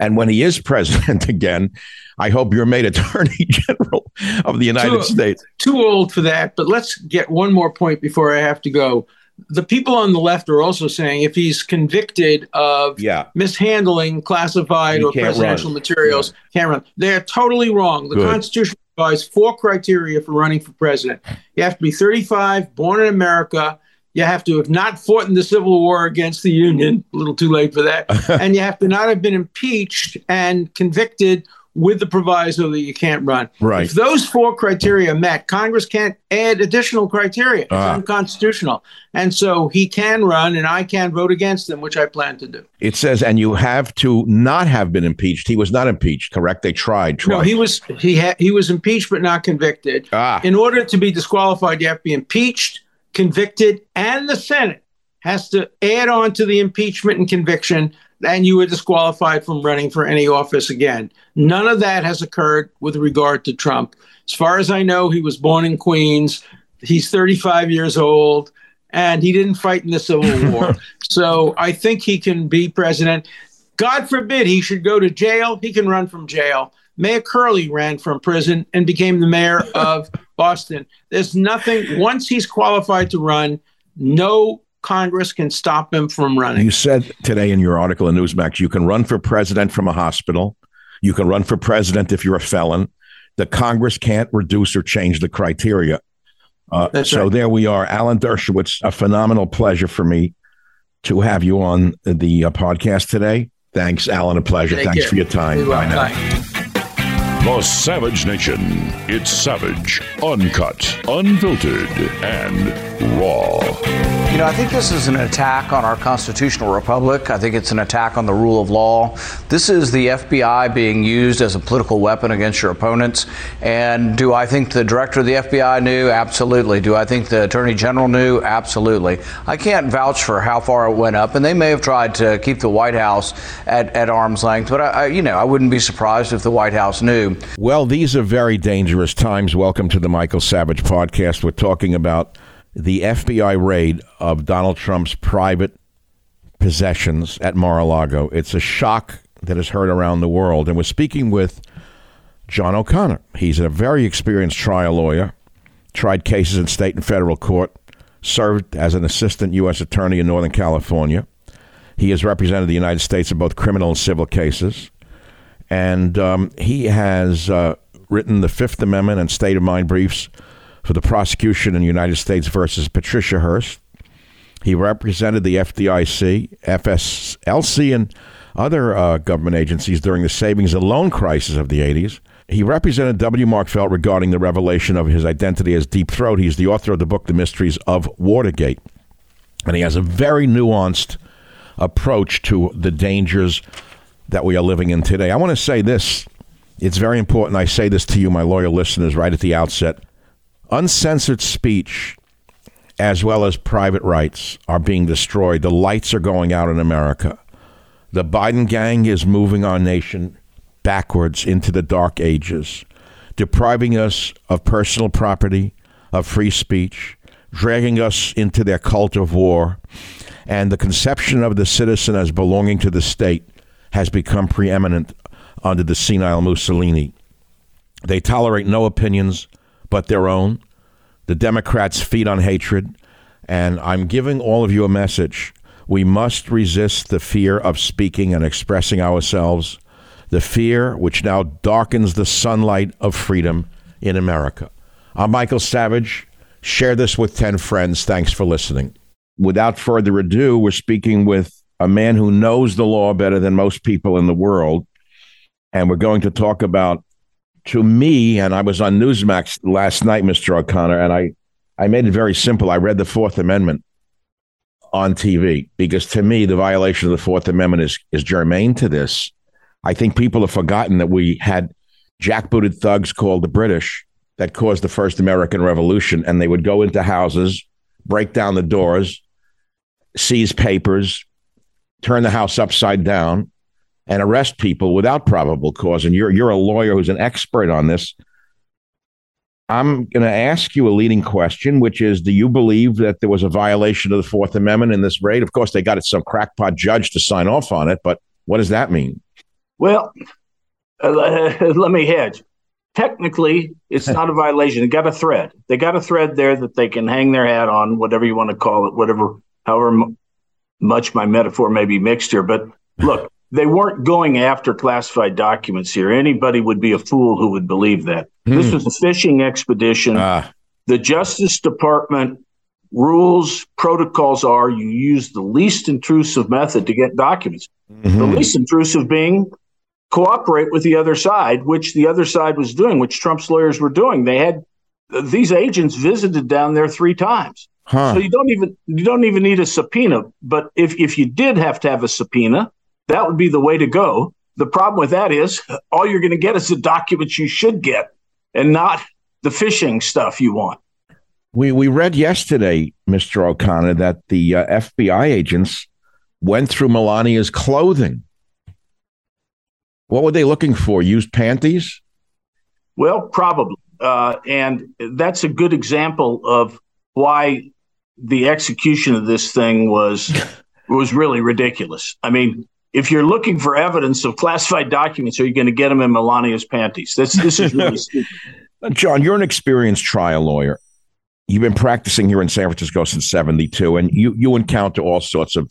[SPEAKER 2] And when he is president again, I hope you're made Attorney General of the United
[SPEAKER 3] Sure.
[SPEAKER 2] States.
[SPEAKER 3] too old for that. But let's get one more point before I have to go. The people on the left are also saying if he's convicted of
[SPEAKER 2] Yeah.
[SPEAKER 3] mishandling classified or presidential
[SPEAKER 2] run.
[SPEAKER 3] materials, can't run. They're totally wrong. The
[SPEAKER 2] Good.
[SPEAKER 3] Constitution provides four criteria for running for president. You have to be 35, born in America. You have to have not fought in the Civil War against the Union. A little too late for that. and you have to not have been impeached and convicted with the proviso that you can't run.
[SPEAKER 2] Right.
[SPEAKER 3] If those four criteria are met, Congress can't add additional criteria. It's
[SPEAKER 2] Ah.
[SPEAKER 3] unconstitutional. And so he can run, and I can vote against him, which I plan to do.
[SPEAKER 2] It says, and you have to not have been impeached. He was not impeached, correct? They tried. tried.
[SPEAKER 3] No, he was he ha- he was impeached but not convicted.
[SPEAKER 2] Ah.
[SPEAKER 3] In order to be disqualified, you have to be impeached, convicted, and the Senate has to add on to the impeachment and conviction, and you are disqualified from running for any office again. None of that has occurred with regard to Trump. As far as I know, he was born in Queens. He's 35 years old, and he didn't fight in the Civil War. so I think he can be president. God forbid he should go to jail. He can run from jail. Mayor Curley ran from prison and became the mayor of Boston. There's nothing, once he's qualified to run, no Congress can stop him from running.
[SPEAKER 2] You said today in your article in Newsmax, you can run for president from a hospital. You can run for president if you're a felon. The Congress can't reduce or change the criteria. Uh, so
[SPEAKER 3] right.
[SPEAKER 2] there we are. Alan Dershowitz, a phenomenal pleasure for me to have you on the uh, podcast today. Thanks, Alan. A pleasure.
[SPEAKER 3] Take
[SPEAKER 2] Thanks
[SPEAKER 3] care.
[SPEAKER 2] for your time. Bye now.
[SPEAKER 3] Bye.
[SPEAKER 4] The Savage Nation. It's savage, uncut, unfiltered, and Raw.
[SPEAKER 6] You know, I think this is an attack on our constitutional republic. I think it's an attack on the rule of law. This is the FBI being used as a political weapon against your opponents. And do I think the director of the FBI knew? Absolutely. Do I think the attorney general knew? Absolutely. I can't vouch for how far it went up, and they may have tried to keep the White House at, at arm's length. But I, I, you know, I wouldn't be surprised if the White House knew.
[SPEAKER 2] Well, these are very dangerous times. Welcome to the Michael Savage podcast. We're talking about the FBI raid of Donald Trump's private possessions at Mar-a-Lago. It's a shock that is heard around the world. And we're speaking with John O'Connor. He's a very experienced trial lawyer, tried cases in state and federal court, served as an assistant U.S. attorney in Northern California. He has represented the United States in both criminal and civil cases. And um, he has uh, written the Fifth Amendment and State of Mind briefs for the prosecution in the United States versus Patricia Hearst. He represented the FDIC, FSLIC, and other uh, government agencies during the savings and loan crisis of the 80s. He represented W. Mark Felt regarding the revelation of his identity as Deep Throat. He's the author of the book, The Mysteries of Watergate. And he has a very nuanced approach to the dangers that we are living in today. I want to say this. It's very important. I say this to you, my loyal listeners, right at the outset. Uncensored speech, as well as private rights, are being destroyed. The lights are going out in America. The Biden gang is moving our nation backwards into the dark ages, depriving us of personal property, of free speech, dragging us into their cult of war, and the conception of the citizen as belonging to the state has become preeminent under the senile Mussolini. They tolerate no opinions but their own. The Democrats feed on hatred. And I'm giving all of you a message. We must resist the fear of speaking and expressing ourselves, the fear which now darkens the sunlight of freedom in America. I'm Michael Savage. Share this with 10 friends. Thanks for listening. Without further ado, we're speaking with a man who knows the law better than most people in the world. And we're going to talk about to me, and I was on Newsmax last night, Mr. O'Connor, and I, I made it very simple. I read the Fourth Amendment on TV because to me, the violation of the Fourth Amendment is, is germane to this. I think people have forgotten that we had jackbooted thugs called the British that caused the first American Revolution, and they would go into houses, break down the doors, seize papers, turn the house upside down, and arrest people without probable cause. And you're you're a lawyer who's an expert on this. I'm going to ask you a leading question, which is: Do you believe that there was a violation of the Fourth Amendment in this raid? Of course, they got it some crackpot judge to sign off on it, but what does that mean?
[SPEAKER 7] Well, uh, let me hedge. Technically, it's not a violation. They got a thread. They got a thread there that they can hang their hat on, whatever you want to call it, whatever, however much my metaphor may be mixed here. But look, they weren't going after classified documents here. Anybody would be a fool who would believe that. Hmm. This was a fishing expedition. Ah. The Justice Department rules, protocols are you use the least intrusive method to get documents. Mm-hmm. The least intrusive being cooperate with the other side, which the other side was doing, which Trump's lawyers were doing. They had these agents visited down there three times. Huh. So you don't even you don't even need a subpoena. But if if you did have to have a subpoena, that would be the way to go. The problem with that is all you're going to get is the documents you should get and not the fishing stuff you want.
[SPEAKER 2] We, we read yesterday, Mr. O'Connor, that the uh, FBI agents went through Melania's clothing. What were they looking for? Used panties?
[SPEAKER 7] Well, probably. Uh, and that's a good example of why the execution of this thing was was really ridiculous. I mean, if you're looking for evidence of classified documents, are you going to get them in Melania's panties? This this is really stupid.
[SPEAKER 2] John, you're an experienced trial lawyer. You've been practicing here in San Francisco since '72, and you you encounter all sorts of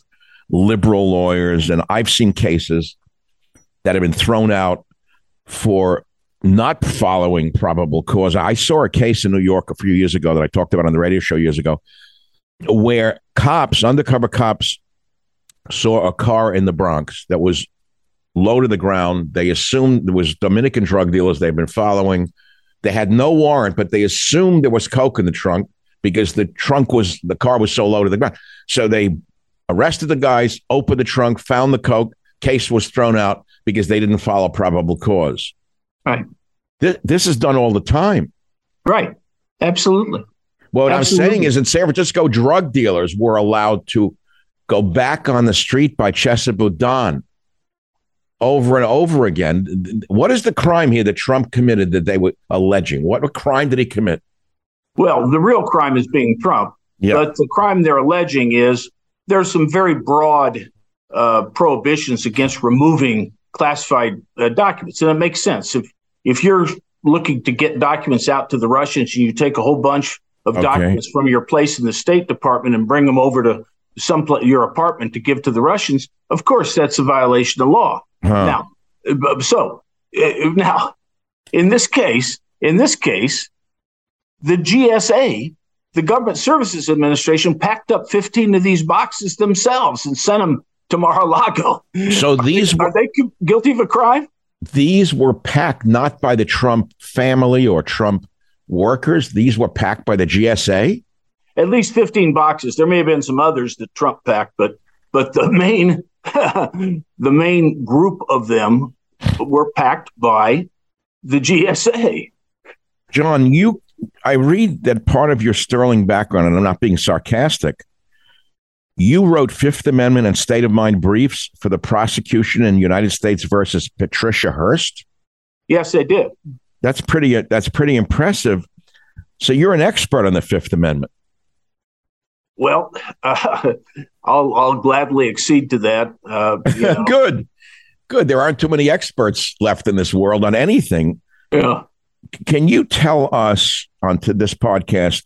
[SPEAKER 2] liberal lawyers, and I've seen cases that have been thrown out for not following probable cause. I saw a case in New York a few years ago that I talked about on the radio show years ago, where cops, undercover cops, saw a car in the Bronx that was low to the ground. They assumed it was Dominican drug dealers they've been following. They had no warrant, but they assumed there was coke in the trunk. because the trunk was the car was so low to the ground. So they arrested the guys, opened the trunk, found the coke. Case was thrown out because they didn't follow probable cause.
[SPEAKER 7] Right.
[SPEAKER 2] This, this is done all the time.
[SPEAKER 7] Right. Absolutely.
[SPEAKER 2] What
[SPEAKER 7] Absolutely.
[SPEAKER 2] I'm saying is, in San Francisco, drug dealers were allowed to go back on the street by Chesa Boudin over and over again. What is the crime here that Trump committed that they were alleging? What crime did he commit?
[SPEAKER 7] Well, the real crime is being Trump.
[SPEAKER 2] Yeah.
[SPEAKER 7] But the crime they're alleging is there's some very broad uh, prohibitions against removing classified uh, documents, and it makes sense. If if you're looking to get documents out to the Russians, and you take a whole bunch of
[SPEAKER 2] Okay.
[SPEAKER 7] documents from your place in the State Department and bring them over to some pla- your apartment to give to the Russians, of course that's a violation of law.
[SPEAKER 2] Huh.
[SPEAKER 7] Now, uh, so uh, now in this case, in this case, the GSA, the Government Services Administration, packed up 15 of these boxes themselves and sent them to Mar-a-Lago.
[SPEAKER 2] So these
[SPEAKER 7] Are they gu- guilty of a crime?
[SPEAKER 2] these were packed not by the Trump family or Trump workers. These were packed by the GSA.
[SPEAKER 7] At least 15 boxes. There may have been some others that Trump packed, but but the main the main group of them were packed by the GSA.
[SPEAKER 2] John, you I read that part of your sterling background, and I'm not being sarcastic. You wrote Fifth Amendment and State of Mind briefs for the prosecution in United States versus Patricia Hearst.
[SPEAKER 7] Yes, they did.
[SPEAKER 2] That's pretty. That's pretty impressive. So you're an expert on the Fifth Amendment.
[SPEAKER 7] Well, uh, I'll I'll gladly accede to that. Uh, you know.
[SPEAKER 2] Good, good. There aren't too many experts left in this world on anything.
[SPEAKER 7] Yeah.
[SPEAKER 2] Can you tell us onto this podcast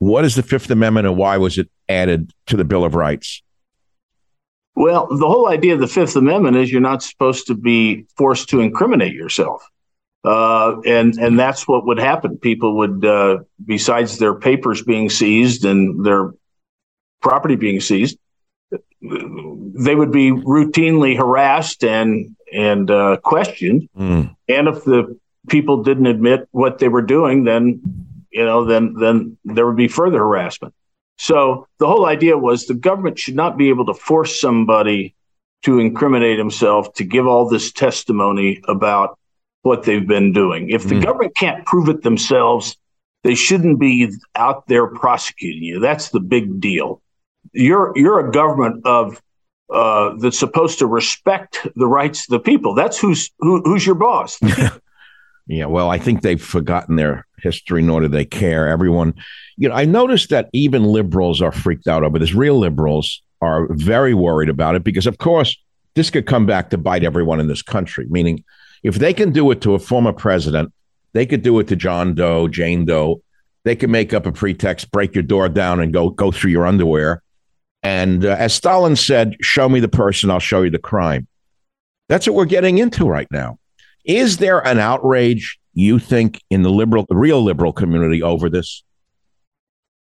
[SPEAKER 2] what is the Fifth Amendment and why was it added to the Bill of Rights?
[SPEAKER 7] Well, the whole idea of the Fifth Amendment is you're not supposed to be forced to incriminate yourself, uh, and and that's what would happen. People would, uh, besides their papers being seized and their property being seized, they would be routinely harassed and and uh, questioned.
[SPEAKER 2] Mm.
[SPEAKER 7] And if the people didn't admit what they were doing, then you know, then then there would be further harassment. So the whole idea was the government should not be able to force somebody to incriminate himself to give all this testimony about what they've been doing. If the
[SPEAKER 2] Mm.
[SPEAKER 7] government can't prove it themselves, they shouldn't be out there prosecuting you. That's the big deal. You're you're a government of uh, that's supposed to respect the rights of the people. That's who's who, who's your boss.
[SPEAKER 2] Yeah, well, I think they've forgotten their history, nor do they care. Everyone, you know, I noticed that even liberals are freaked out over this. Real liberals are very worried about it because, of course, this could come back to bite everyone in this country. Meaning, if they can do it to a former president, they could do it to John Doe, Jane Doe. They could make up a pretext, break your door down, and go go through your underwear. And uh, as Stalin said, "Show me the person, I'll show you the crime." That's what we're getting into right now. Is there an outrage you think in the liberal, the real liberal community over this?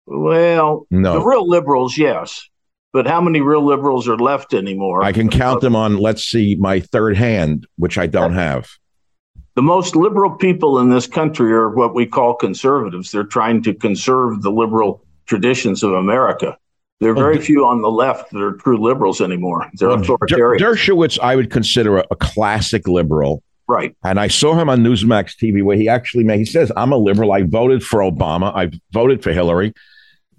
[SPEAKER 7] well,
[SPEAKER 2] No.
[SPEAKER 7] the real liberals, yes, but how many real liberals are left anymore?
[SPEAKER 2] I can count them on, let's see, my third hand, which I don't have.
[SPEAKER 7] the most liberal people in this country are what we call conservatives. They're trying to conserve the liberal traditions of America. There are
[SPEAKER 2] oh,
[SPEAKER 7] very
[SPEAKER 2] d-
[SPEAKER 7] few on the left that are true liberals anymore. They're oh,
[SPEAKER 2] Well, Der-
[SPEAKER 7] authoritarian.
[SPEAKER 2] Dershowitz, I would consider a, a classic liberal.
[SPEAKER 7] right.
[SPEAKER 2] And I saw him on Newsmax TV where he actually made, he says, I'm a liberal. I voted for Obama. I voted for Hillary.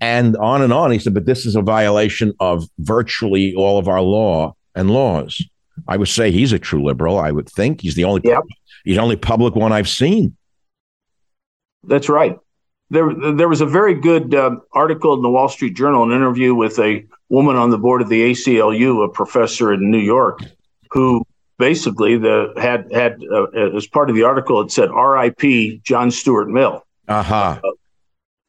[SPEAKER 2] And on and on. He said, but this is a violation of virtually all of our law and laws. I would say he's a true liberal. I would think he's the only,
[SPEAKER 7] Yep.
[SPEAKER 2] he's the only public one I've seen.
[SPEAKER 7] That's right. There, there was a very good uh, article in the Wall Street Journal, an interview with a woman on the board of the ACLU, a professor in New York, who basically the had had uh, as part of the article it said R.I.P. John Stuart Mill.
[SPEAKER 2] Aha.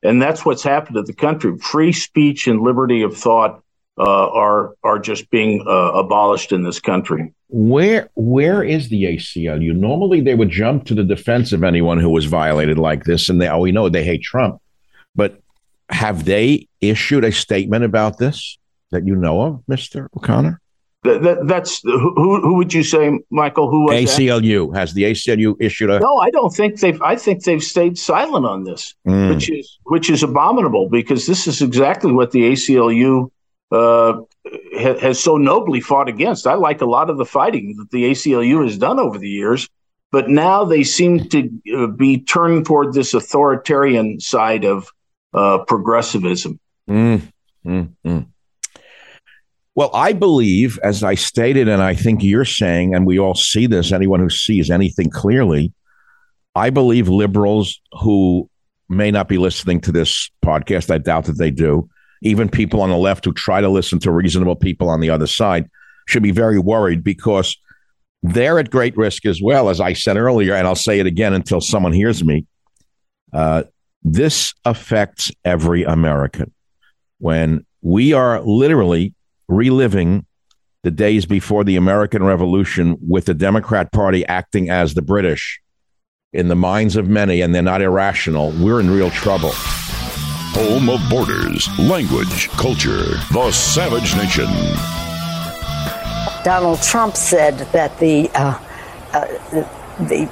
[SPEAKER 7] And that's what's happened to the country. Free speech and liberty of thought uh, are are just being uh, abolished in this country.
[SPEAKER 2] Where where is the ACLU? Normally they would jump to the defense of anyone who was violated like this, and they oh we know they hate Trump. But have they issued a statement about this that you know of, Mister O'Connor?
[SPEAKER 7] That, that, that's who, who would you say, Michael? Who was
[SPEAKER 2] ACLU that? has the ACLU issued a?
[SPEAKER 7] No, I don't think they've. I think they've stayed silent on this, mm. which is which is abominable because this is exactly what the ACLU uh, ha, has so nobly fought against. I like a lot of the fighting that the ACLU has done over the years, but now they seem to uh, be turned toward this authoritarian side of uh, progressivism.
[SPEAKER 2] Mm. Mm. Well, I believe, as I stated, and I think you're saying, and we all see this, anyone who sees anything clearly, I believe liberals who may not be listening to this podcast, I doubt that they do, even people on the left who try to listen to reasonable people on the other side, should be very worried because they're at great risk as well, as I said earlier, and I'll say it again until someone hears me. Uh, this affects every American. When we are literally reliving the days before the American Revolution with the Democrat Party acting as the British in the minds of many, and they're not irrational, we're in real trouble.
[SPEAKER 4] Home of borders, language, culture, the savage nation.
[SPEAKER 8] Donald Trump said that the uh, uh, the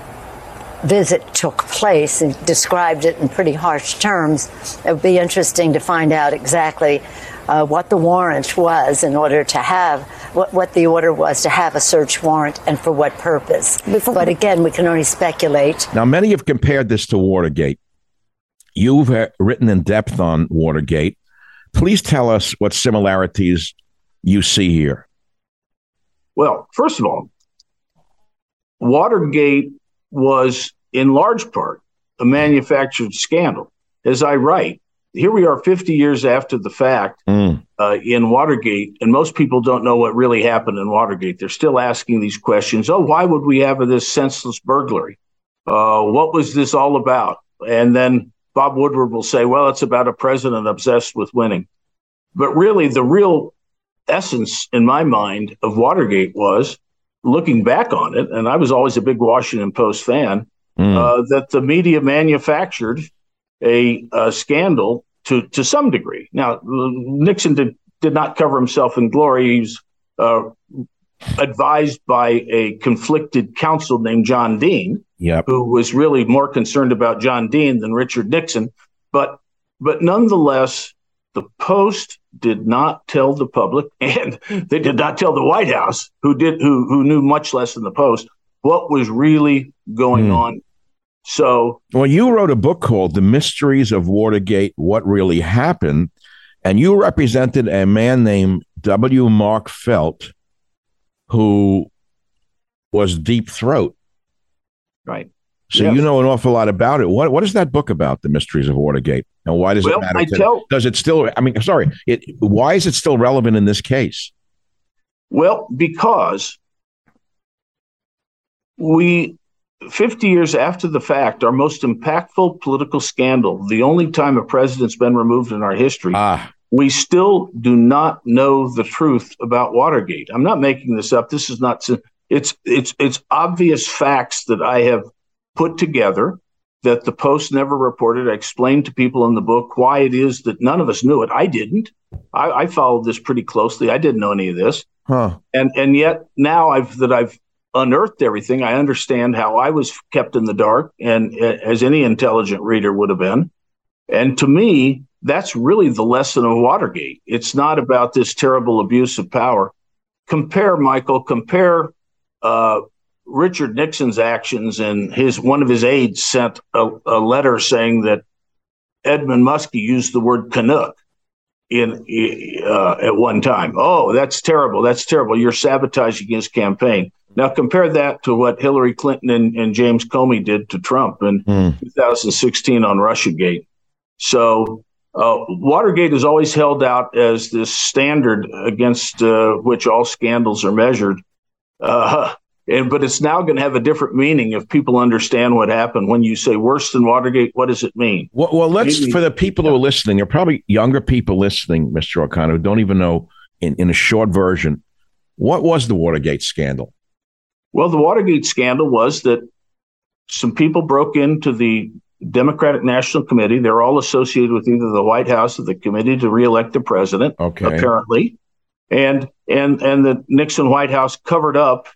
[SPEAKER 8] visit took place and described it in pretty harsh terms. It would be interesting to find out exactly uh, what the warrant was in order to have what, what the order was to have a search warrant and for what purpose. But again, we can only speculate.
[SPEAKER 2] Now, many have compared this to Watergate. You've uh, written in depth on Watergate. Please tell us what similarities you see here.
[SPEAKER 7] Well, first of all, Watergate was in large part a manufactured scandal. As I write, here we are 50 years after the fact mm. uh, in Watergate, and most people don't know what really happened in Watergate. They're still asking these questions. Oh, why would we have this senseless burglary? Uh, what was this all about? And then Bob Woodward will say, well, it's about a president obsessed with winning. But really, the real essence in my mind of Watergate was looking back on it, and I was always a big Washington Post fan, mm. uh, that the media manufactured a, a, scandal to to some degree. Now, Nixon did did not cover himself in glory. He's uh, advised by a conflicted counsel named John Dean,
[SPEAKER 2] yep.
[SPEAKER 7] who was really more concerned about John Dean than Richard Nixon. But but nonetheless, the Post did not tell the public, and they did not tell the White House, who did who who knew much less than the Post, what was really going mm. on so,
[SPEAKER 2] well, you wrote a book called The Mysteries of Watergate What Really Happened, and you represented a man named W. Mark Felt, who was Deep Throat.
[SPEAKER 7] Right.
[SPEAKER 2] So yes. you know an awful lot about it. What what is that book about, The Mysteries of Watergate? And why does
[SPEAKER 7] well,
[SPEAKER 2] it matter?
[SPEAKER 7] I tell,
[SPEAKER 2] does it still I mean, sorry, it why is it still relevant in this case?
[SPEAKER 7] Well, because we 50 years after the fact, our most impactful political scandal, the only time a president's been removed in our history, ah. we still do not know the truth about Watergate. I'm not making this up. This is not it's it's it's obvious facts that I have put together that the Post never reported. I explained to people in the book why it is that none of us knew it. I didn't. I, I followed this pretty closely. I didn't know any of this.
[SPEAKER 2] Huh.
[SPEAKER 7] And and yet now I've that I've unearthed everything, I understand how I was kept in the dark, and as any intelligent reader would have been. And to me, that's really the lesson of Watergate. It's not about this terrible abuse of power. Compare, Michael, compare uh, Richard Nixon's actions, and his one of his aides sent a, a letter saying that Edmund Muskie used the word Canuck in uh, at one time. Oh, that's terrible. That's terrible. You're sabotaging his campaign. Now compare that to what Hillary Clinton and, and James Comey did to Trump in mm. 2016 on RussiaGate. So uh, Watergate is always held out as this standard against uh, which all scandals are measured. Uh, and but it's now going to have a different meaning if people understand what happened. When you say worse than Watergate, what does it mean?
[SPEAKER 2] Well, well let's Maybe, for the people who are listening. There are probably younger people listening, Mr. O'Connor, who don't even know in, in a short version what was the Watergate scandal.
[SPEAKER 7] Well, the Watergate scandal was that some people broke into the Democratic National Committee. They're all associated with either the White House or the Committee to reelect the president,
[SPEAKER 2] okay.
[SPEAKER 7] apparently. and and and the Nixon White House covered up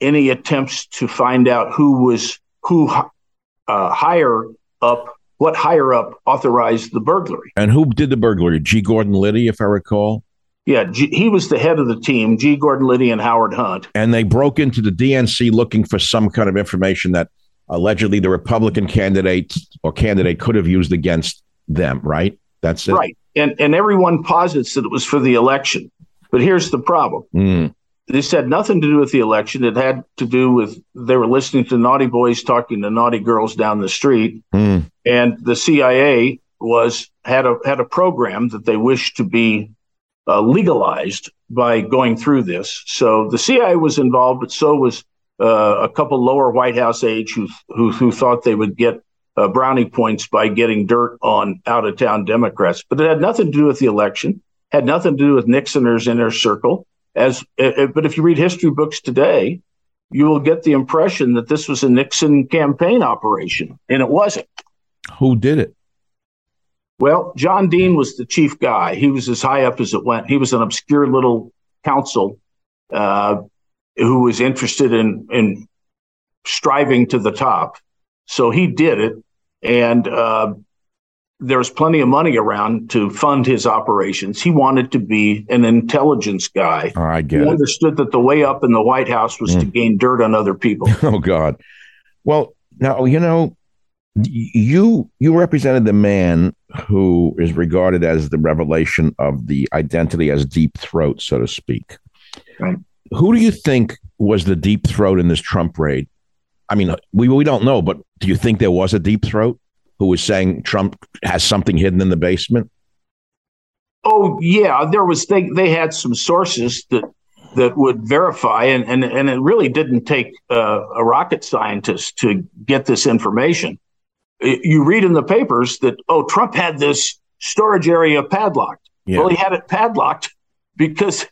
[SPEAKER 7] any attempts to find out who was who uh, higher up, what higher up authorized the burglary.
[SPEAKER 2] And who did the burglary? G. Gordon Liddy, if I recall.
[SPEAKER 7] Yeah, G, he was the head of the team, G. Gordon Liddy and Howard Hunt.
[SPEAKER 2] And they broke into the DNC looking for some kind of information that allegedly the Republican candidate or candidate could have used against them, right? That's it.
[SPEAKER 7] Right. And and everyone posits that it was for the election. But here's the problem.
[SPEAKER 2] Mm.
[SPEAKER 7] This had nothing to do with the election. It had to do with they were listening to naughty boys talking to naughty girls down the street.
[SPEAKER 2] Mm.
[SPEAKER 7] And the CIA was had a had a program that they wished to be uh, legalized by going through this. So the CIA was involved, but so was uh, a couple lower White House aides who who, who thought they would get uh, brownie points by getting dirt on out of town Democrats. But it had nothing to do with the election. Had nothing to do with Nixon or his inner circle. As uh, but if you read history books today, you will get the impression that this was a Nixon campaign operation, and it wasn't.
[SPEAKER 2] Who did it?
[SPEAKER 7] Well, John Dean was the chief guy. He was as high up as it went. He was an obscure little counsel uh, who was interested in in striving to the top. So he did it, and uh, there was plenty of money around to fund his operations. He wanted to be an intelligence guy.
[SPEAKER 2] Oh, I get
[SPEAKER 7] he
[SPEAKER 2] it.
[SPEAKER 7] understood that the way up in the White House was
[SPEAKER 2] Mm.
[SPEAKER 7] to gain dirt on other people.
[SPEAKER 2] Oh God. Well, now you know you you represented the man who is regarded as the revelation of the identity as deep throat, so to speak.
[SPEAKER 7] Right.
[SPEAKER 2] Who do you think was the deep throat in this Trump raid? I mean, we we don't know, but do you think there was a deep throat who was saying Trump has something hidden in the basement?
[SPEAKER 7] Oh yeah, there was they they had some sources that that would verify, and and and it really didn't take uh, a rocket scientist to get this information. Y- You read in the papers that oh Trump had this storage area padlocked.
[SPEAKER 2] Yeah.
[SPEAKER 7] Well, he had it padlocked because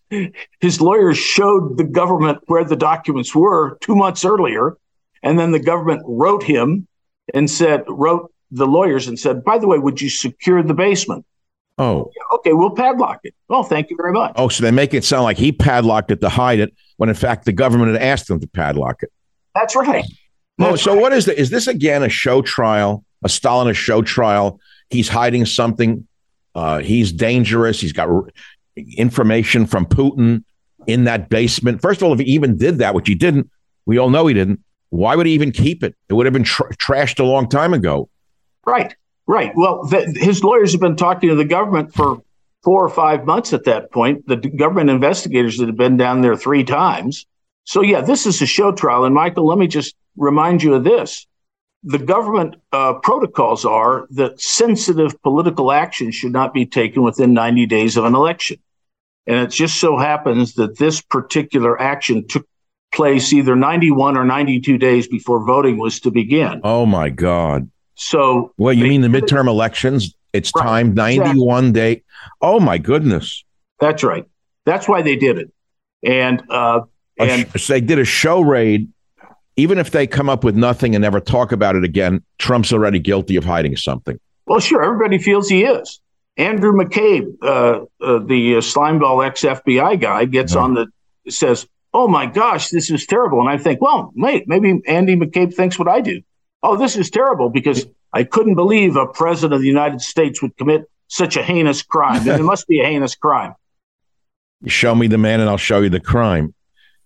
[SPEAKER 7] his lawyers showed the government where the documents were two months earlier, and then the government wrote him and said wrote the lawyers and said, by the way, would you secure the basement?
[SPEAKER 2] Oh,
[SPEAKER 7] Okay, we'll padlock it. Well, thank you very much.
[SPEAKER 2] oh, so they make it sound like he padlocked it to hide it, when in fact the government had asked them to padlock it.
[SPEAKER 7] That's right.
[SPEAKER 2] Oh, so what is this? Is this again a show trial, a Stalinist show trial? He's hiding something. Uh, he's dangerous. He's got r- information from Putin in that basement. First of all, if he even did that, which he didn't, we all know he didn't. Why would he even keep it? It would have been tr- trashed a long time ago.
[SPEAKER 7] Right, right. Well, th- his lawyers have been talking to the government for four or five months at that point. The government investigators that have been down there three times. So, yeah, this is a show trial. And, Michael, let me just remind you of this. The government uh, protocols are that sensitive political action should not be taken within 90 days of an election. And it just so happens that this particular action took place either 91 or 92 days before voting was to begin.
[SPEAKER 2] Oh my God!
[SPEAKER 7] So,
[SPEAKER 2] Well, you
[SPEAKER 7] they
[SPEAKER 2] mean the midterm elections? It's
[SPEAKER 7] Right,
[SPEAKER 2] time ninety-one day. Oh my goodness!
[SPEAKER 7] That's right. That's why they did it. And uh, and
[SPEAKER 2] so they did a show raid. Even if they come up with nothing and never talk about it again, Trump's already guilty of hiding something.
[SPEAKER 7] well, sure, everybody feels he is. Andrew McCabe, uh, uh, the uh, slimeball ex FBI guy, gets
[SPEAKER 2] Yeah.
[SPEAKER 7] on the says, "Oh my gosh, this is terrible." And I think, well, wait, maybe Andy McCabe thinks what I do. Oh, this is terrible because I couldn't believe a president of the United States would commit such a heinous crime. and it must be a heinous crime.
[SPEAKER 2] show me the man and I'll show you the crime.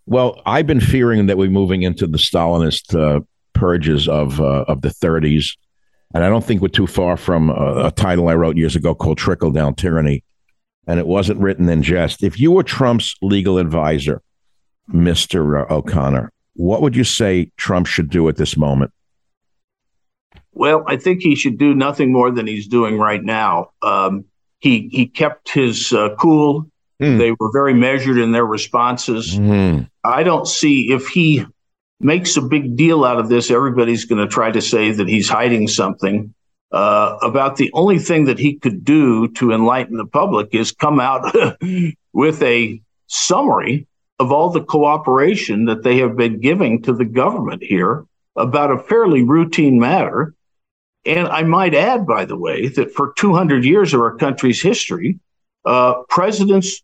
[SPEAKER 2] Well, I've been fearing that we're moving into the Stalinist uh, purges of uh, of the 30s, and I don't think we're too far from a, a title I wrote years ago called "Trickle Down Tyranny," and it wasn't written in jest. If you were Trump's legal advisor, Mister O'Connor, what would you say Trump should do at this moment?
[SPEAKER 7] Well, I think he should do nothing more than he's doing right now. Um, he he kept his uh, cool.
[SPEAKER 2] Hmm.
[SPEAKER 7] They were very measured in their responses.
[SPEAKER 2] Hmm.
[SPEAKER 7] I don't see if he makes a big deal out of this, everybody's going to try to say that he's hiding something. Uh, about the only thing that he could do to enlighten the public is come out with a summary of all the cooperation that they have been giving to the government here about a fairly routine matter. And I might add, by the way, that for 200 years of our country's history, uh, presidents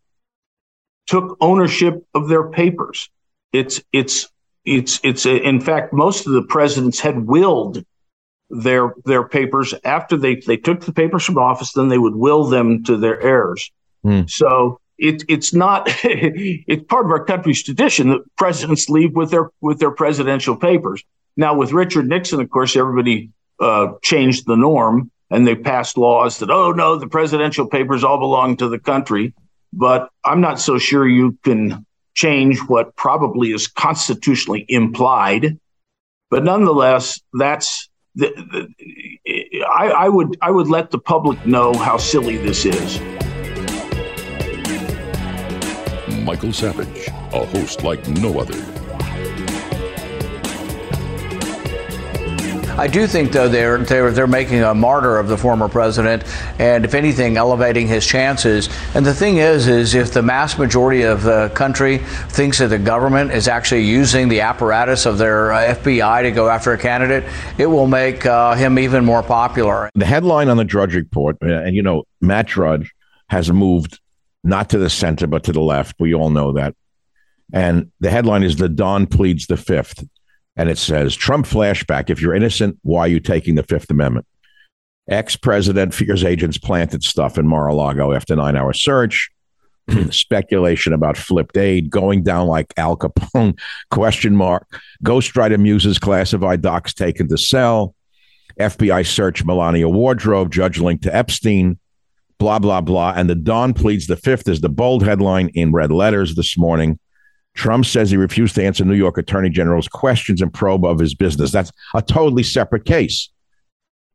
[SPEAKER 7] took ownership of their papers. It's it's it's it's a, in fact most of the presidents had willed their their papers after they they took the papers from office then they would will them to their heirs mm. so it, it's not it's part of our country's tradition that presidents leave with their with their presidential papers now with richard nixon of course everybody uh, changed the norm and they passed laws that oh no the presidential papers all belong to the country but i'm not so sure you can change what probably is constitutionally implied but nonetheless that's the, the, I, I would I would let the public know how silly this is.
[SPEAKER 4] Michael Savage, a host like no other.
[SPEAKER 6] I do think, though, they're, they're, they're making a martyr of the former president, and if anything, elevating his chances. And the thing is, is if the mass majority of the country thinks that the government is actually using the apparatus of their uh, FBI to go after a candidate, it will make uh, him even more popular.
[SPEAKER 2] The headline on the Drudge Report, uh, and you know, Matt Drudge has moved not to the center, but to the left. We all know that. And the headline is The Don Pleads the Fifth and it says Trump flashback. If you're innocent, why are you taking the Fifth Amendment? Ex president fears agents planted stuff in Mar a Lago after nine hour search. Speculation about flipped aide going down like Al Capone? Question mark. Ghostwriter muses classified docs taken to cell. FBI search Melania wardrobe. Judge linked to Epstein. Blah blah blah. And the Don pleads the fifth is the bold headline in red letters this morning. Trump says he refused to answer New York Attorney General's questions and probe of his business. That's a totally separate case.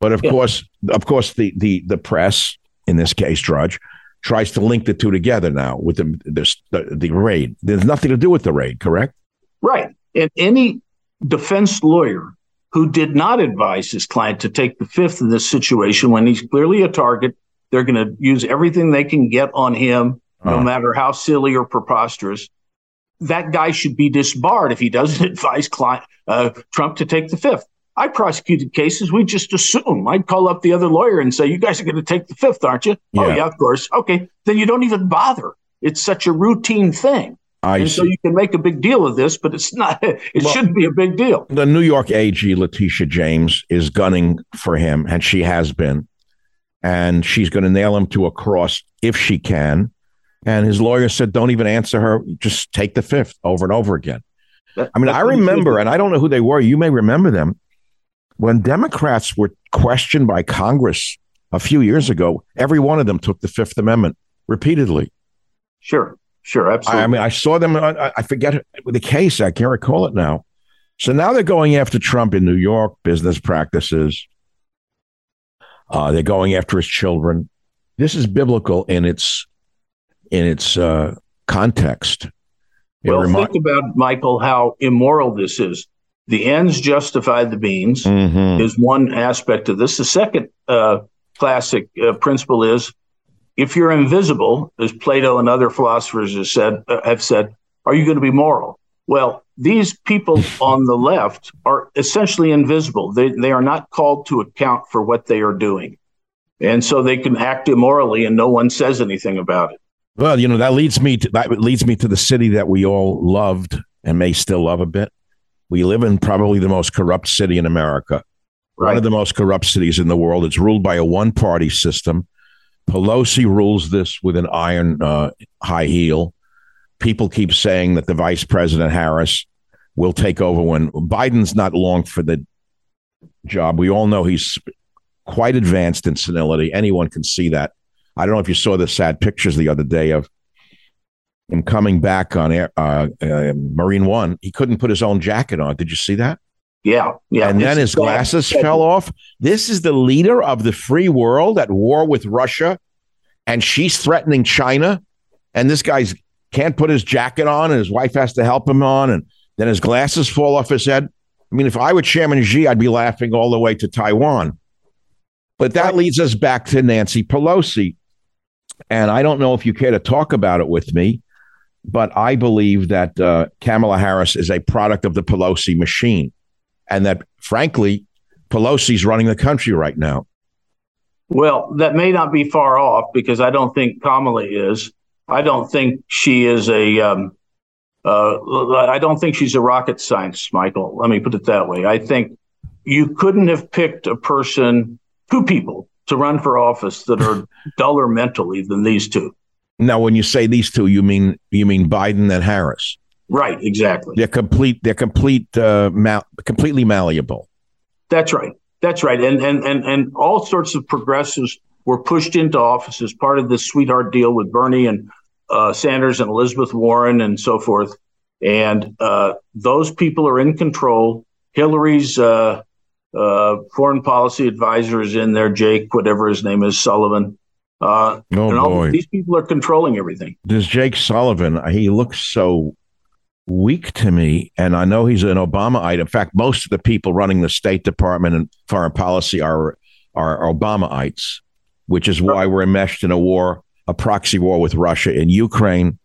[SPEAKER 2] But of yeah. course, of course, the the the press, in this case, Drudge, tries to link the two together now with the the, the raid. There's nothing to do with the raid, correct?
[SPEAKER 7] Right. And any defense lawyer who did not advise his client to take the fifth in this situation when he's clearly a target, they're going to use everything they can get on him, no uh-huh. matter how silly or preposterous that guy should be disbarred if he doesn't advise client, uh, Trump to take the fifth. I prosecuted cases. We just assume. I'd call up the other lawyer and say, "You guys are going to take the fifth, aren't you?" Oh, yeah. Oh, yeah, of course. Okay, then you don't even bother. It's such a routine thing. I and see. so you can make a big deal of this, but it's not. It well, shouldn't be a big deal.
[SPEAKER 2] The New York AG Letitia James is gunning for him, and she has been, and she's going to nail him to a cross if she can. And his lawyer said, don't even answer her. Just take the fifth over and over again. That, I mean, I remember, and I don't know who they were. You may remember them. When Democrats were questioned by Congress a few years ago, every one of them took the Fifth Amendment repeatedly.
[SPEAKER 7] Sure, sure, absolutely.
[SPEAKER 2] I, I mean, I saw them, I, I forget the case, I can't recall it now. So now they're going after Trump in New York, business practices. Uh, they're going after his children. This is biblical in its in its uh, context.
[SPEAKER 7] It well, remi- think about Michael how immoral this is. The ends justify the means mm-hmm. is one aspect of this. The second uh, classic uh, principle is if you're invisible, as Plato and other philosophers have said, uh, have said, are you going to be moral? Well, these people on the left are essentially invisible. They, they are not called to account for what they are doing. And so they can act immorally and no one says anything about it.
[SPEAKER 2] Well, you know that leads me to that leads me to the city that we all loved and may still love a bit. We live in probably the most corrupt city in America, right. one of the most corrupt cities in the world. It's ruled by a one-party system. Pelosi rules this with an iron uh, high heel. People keep saying that the Vice President Harris will take over when Biden's not long for the job. We all know he's quite advanced in senility. Anyone can see that. I don't know if you saw the sad pictures the other day of him coming back on air, uh, uh, Marine One. He couldn't put his own jacket on. Did you see that?
[SPEAKER 7] Yeah, yeah.
[SPEAKER 2] And then his glasses bad. fell off. This is the leader of the free world at war with Russia, and she's threatening China. And this guy's can't put his jacket on, and his wife has to help him on, and then his glasses fall off his head. I mean, if I were Chairman Xi, I'd be laughing all the way to Taiwan. But that leads us back to Nancy Pelosi. And I don't know if you care to talk about it with me, but I believe that uh, Kamala Harris is a product of the Pelosi machine. And that, frankly, Pelosi's running the country right now.
[SPEAKER 7] Well, that may not be far off because I don't think Kamala is. I don't think she is a. Um, uh, I don't think she's a rocket science, Michael. Let me put it that way. I think you couldn't have picked a person, two people, to run for office that are duller mentally than these two.
[SPEAKER 2] Now, when you say these two, you mean you mean Biden and Harris?
[SPEAKER 7] Right, exactly.
[SPEAKER 2] They're complete. They're complete. Uh, mal- completely malleable.
[SPEAKER 7] That's right. That's right. And and and and all sorts of progressives were pushed into office as part of this sweetheart deal with Bernie and uh, Sanders and Elizabeth Warren and so forth. And uh, those people are in control. Hillary's uh, uh foreign policy advisor is in there, Jake, whatever his name is, Sullivan. Uh,
[SPEAKER 2] oh,
[SPEAKER 7] and
[SPEAKER 2] all boy.
[SPEAKER 7] these people are controlling everything.
[SPEAKER 2] This Jake Sullivan, he looks so weak to me. And I know he's an Obamaite. In fact, most of the people running the State Department and foreign policy are are Obamaites, which is why we're enmeshed in a war a proxy war with Russia in Ukraine.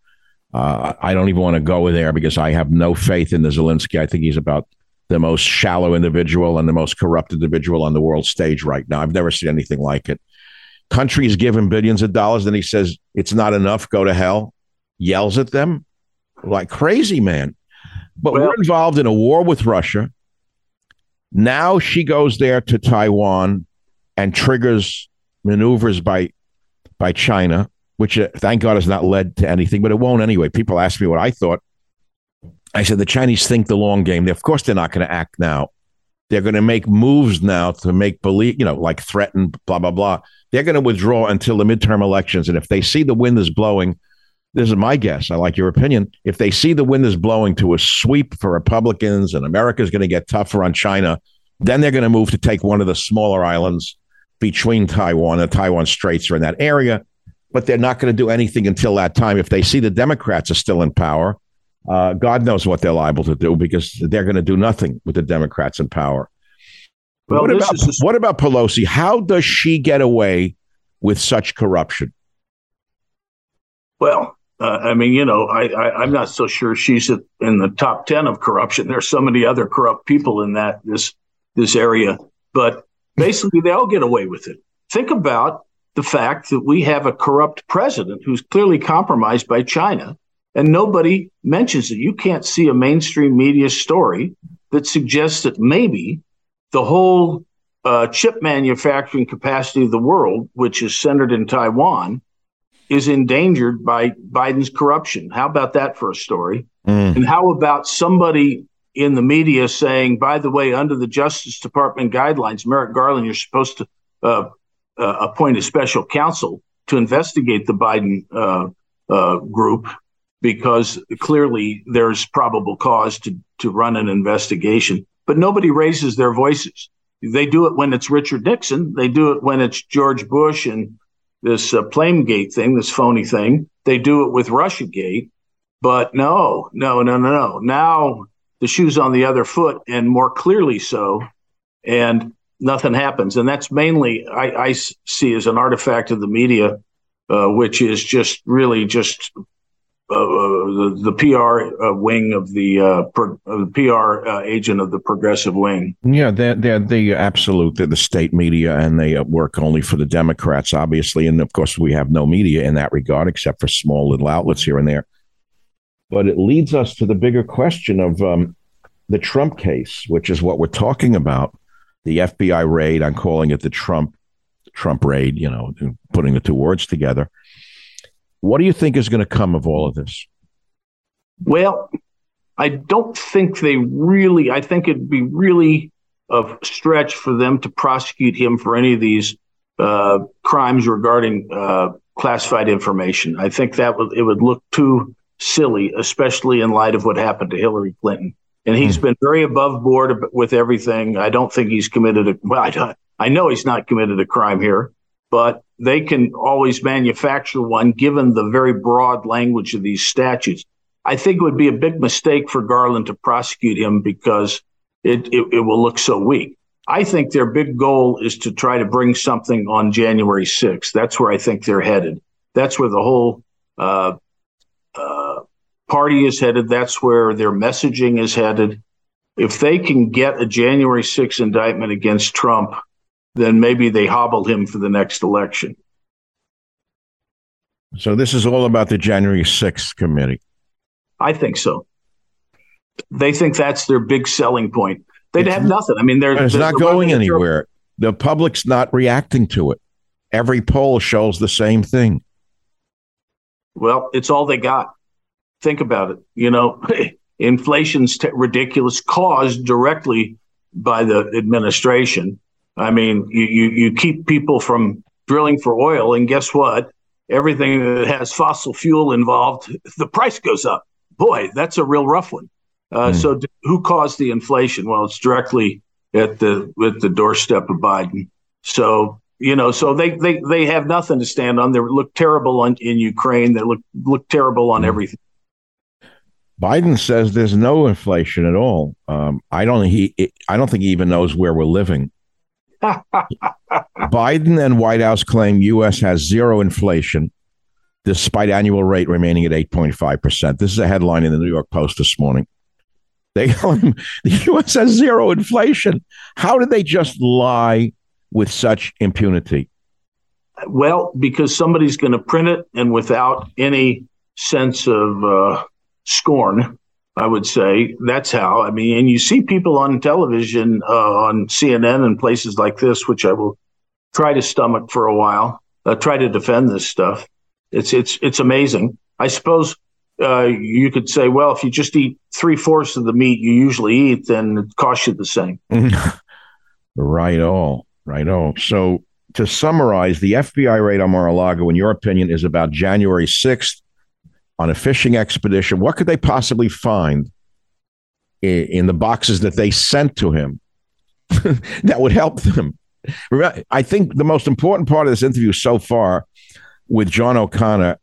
[SPEAKER 2] Uh, I don't even want to go there because I have no faith in the Zelensky. I think he's about the most shallow individual and the most corrupt individual on the world stage right now. I've never seen anything like it. Countries give him billions of dollars, then he says it's not enough. Go to hell. Yells at them like crazy, man. But well, we're involved in a war with Russia. Now she goes there to Taiwan and triggers maneuvers by by China which uh, thank God has not led to anything, but it won't anyway. People ask me what I thought. I said the Chinese think the long game. Of course, they're not going to act now. They're going to make moves now to make believe, you know, like threaten, blah blah blah. They're going to withdraw until the midterm elections, and if they see the wind is blowing, this is my guess. I like your opinion. If they see the wind is blowing to a sweep for Republicans and America's going to get tougher on China, then they're going to move to take one of the smaller islands between Taiwan and Taiwan Straits are in that area but they're not going to do anything until that time. If they see the Democrats are still in power, uh, God knows what they're liable to do because they're going to do nothing with the Democrats in power. Well, what about, what about Pelosi? How does she get away with such corruption?
[SPEAKER 7] Well, uh, I mean, you know, I, I, am not so sure she's in the top ten of corruption. There's so many other corrupt people in that this this area, but basically they all get away with it. Think about the fact that we have a corrupt president who's clearly compromised by China, and nobody mentions it. You can't see a mainstream media story that suggests that maybe the whole uh, chip manufacturing capacity of the world, which is centered in Taiwan, is endangered by Biden's corruption. How about that for a story? Mm. And how about somebody in the media saying, by the way, under the Justice Department guidelines, Merrick Garland, you're supposed to uh, uh, appoint a special counsel to investigate the Biden uh, uh, group because clearly there's probable cause to, to run an investigation. But nobody raises their voices. They do it when it's Richard Nixon. They do it when it's George Bush and this uh, Plamegate thing, this phony thing. They do it with Russiagate. But no, no, no, no, no. Now the shoe's on the other foot, and more clearly so. And nothing happens. And that's mainly, I, I see as an artifact of the media, uh, which is just really just the, the, PR uh, wing of the, uh, pro, the PR uh, agent of the progressive wing.
[SPEAKER 2] Yeah, they're, they're the absolute, they're the state media, and they work only for the Democrats, obviously. And of course, we have no media in that regard, except for small little outlets here and there. But it leads us to the bigger question of um, the Trump case, which is what we're talking about the FBI raid. I'm calling it the Trump Trump raid. You know, putting the two words together. What do you think is going to come of all of this?
[SPEAKER 7] Well, I don't think they really. I think it'd be really a stretch for them to prosecute him for any of these uh, crimes regarding uh, classified information. I think that would it would look too silly, especially in light of what happened to Hillary Clinton and he's hmm. been very above board with everything. I don't think he's committed a well. I, I know he's not committed a crime here, but they can always manufacture one given the very broad language of these statutes. I think it would be a big mistake for Garland to prosecute him because it, it, it will look so weak. I think their big goal is to try to bring something on January 6th. That's where I think they're headed. That's where the whole uh, uh, party is headed. That's where their messaging is headed. If they can get a January 6th indictment against Trump, then maybe they hobble him for the next election.
[SPEAKER 2] So this is all about the January 6th committee.
[SPEAKER 7] I think so. They think that's their big selling point. They'd it's, have nothing. I mean, they're
[SPEAKER 2] it's not going anywhere. The public's not reacting to it. Every poll shows the same thing.
[SPEAKER 7] Well, it's all they got. Think about it. You know, inflation's t- ridiculous, caused directly by the administration. I mean, you, you, you keep people from drilling for oil, and guess what? Everything that has fossil fuel involved, the price goes up. Boy, that's a real rough one. Uh, mm. So, who caused the inflation? Well, it's directly at the at the doorstep of Biden. So, you know, so they they they have nothing to stand on. They look terrible on, in Ukraine. They look look terrible on mm. everything.
[SPEAKER 2] Biden says there's no inflation at all. Um, I don't he I don't think he even knows where we're living. Biden and White House claim U.S. has zero inflation, despite annual rate remaining at 8.5 percent. This is a headline in the New York Post this morning. They claim the U.S. has zero inflation. How did they just lie with such impunity?
[SPEAKER 7] Well, because somebody's going to print it, and without any sense of uh, scorn, I would say that's how. I mean, and you see people on television, uh, on CNN and places like this, which I will try to stomach for a while, uh, try to defend this stuff. It's it's it's amazing. I suppose uh, you could say, well, if you just eat three fourths of the meat you usually eat, then it costs you the same.
[SPEAKER 2] right, all right, all. So to summarize, the FBI raid on Mar-a-Lago, in your opinion, is about January sixth on a fishing expedition. What could they possibly find in, in the boxes that they sent to him that would help them? I think the most important part of this interview so far with John O'Connor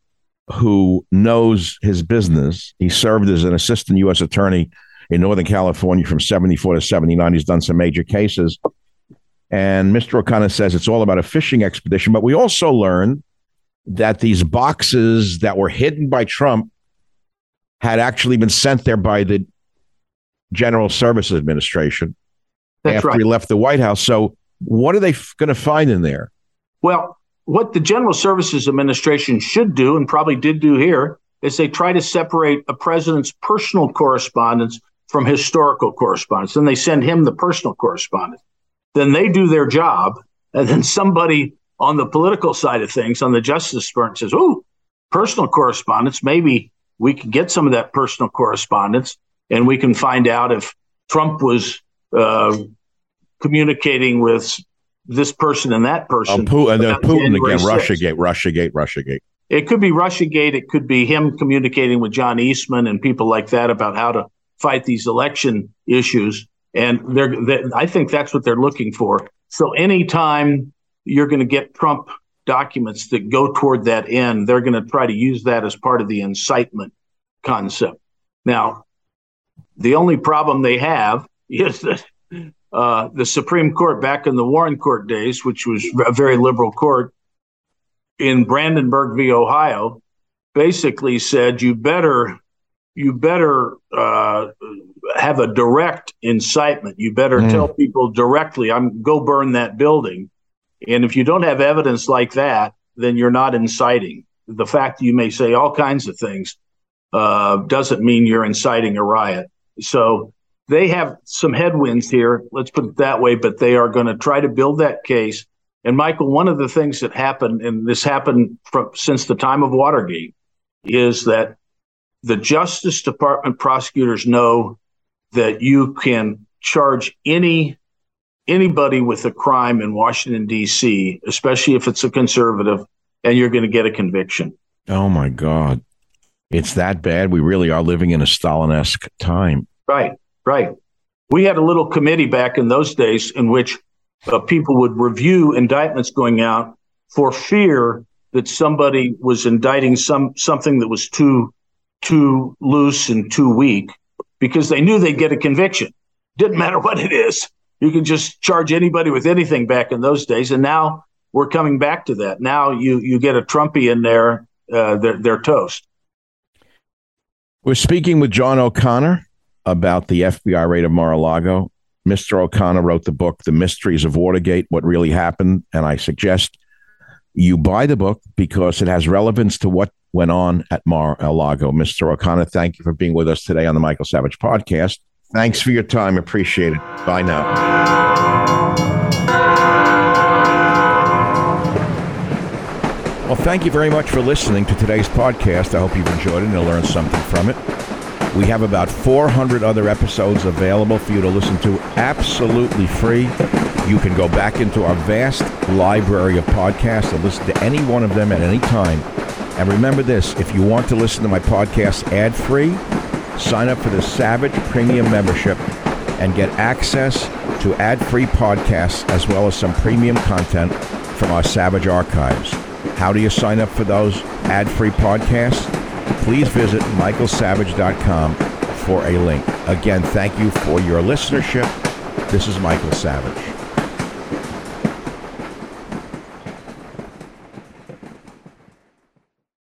[SPEAKER 2] who knows his business. He served as an assistant U.S. attorney in Northern California from 74 to 79. He's done some major cases. And Mr. O'Connor says it's all about a fishing expedition. But we also learned that these boxes that were hidden by Trump had actually been sent there by the General Services Administration That's after right. he left the White House. So, what are they f- going to find in there?
[SPEAKER 7] Well, what the General Services Administration should do, and probably did do here, is they try to separate a president's personal correspondence from historical correspondence. Then they send him the personal correspondence. Then they do their job, and then somebody on the political side of things, on the Justice Department, says, "Oh, personal correspondence. Maybe we can get some of that personal correspondence, and we can find out if Trump was uh, communicating with this person and that person.
[SPEAKER 2] Oh, Putin, and then Putin again, Russiagate, Russiagate, Russiagate.
[SPEAKER 7] It could be Russiagate. It could be him communicating with John Eastman and people like that about how to fight these election issues. And they're, they, I think that's what they're looking for. So anytime you're going to get Trump documents that go toward that end, they're going to try to use that as part of the incitement concept. Now, the only problem they have is that uh, the Supreme Court back in the Warren Court days, which was a very liberal court in Brandenburg v. Ohio, basically said you better you better uh, have a direct incitement. You better mm. tell people directly, "I'm go burn that building." And if you don't have evidence like that, then you're not inciting. The fact that you may say all kinds of things uh, doesn't mean you're inciting a riot. So they have some headwinds here, let's put it that way, but they are going to try to build that case. And Michael, one of the things that happened, and this happened from, since the time of Watergate, is that the Justice Department prosecutors know that you can charge any anybody with a crime in Washington D.C., especially if it's a conservative, and you're going to get a conviction.
[SPEAKER 2] Oh my God, it's that bad. We really are living in a Stalin-esque time.
[SPEAKER 7] Right. Right. We had a little committee back in those days in which uh, people would review indictments going out for fear that somebody was indicting some something that was too too loose and too weak because they knew they'd get a conviction. Didn't matter what it is. You can just charge anybody with anything back in those days. And now we're coming back to that. Now you you get a Trumpy in there, uh, they're, they're toast.
[SPEAKER 2] We're speaking with John O'Connor about the FBI raid of Mar-a-Lago. Mr. O'Connor wrote the book, The Mysteries of Watergate, What Really Happened. And I suggest You buy the book because it has relevance to what went on at Mar a Lago. Mr. O'Connor, thank you for being with us today on the Michael Savage podcast. Thanks for your time. Appreciate it. Bye now. Well, thank you very much for listening to today's podcast. I hope you've enjoyed it and learned something from it. We have about 400 other episodes available for you to listen to absolutely free. You can go back into our vast library of podcasts and listen to any one of them at any time. And remember this if you want to listen to my podcast ad free, sign up for the Savage Premium membership and get access to ad free podcasts as well as some premium content from our Savage archives. How do you sign up for those ad free podcasts? Please visit michaelsavage.com for a link. Again, thank you for your listenership. This is Michael Savage.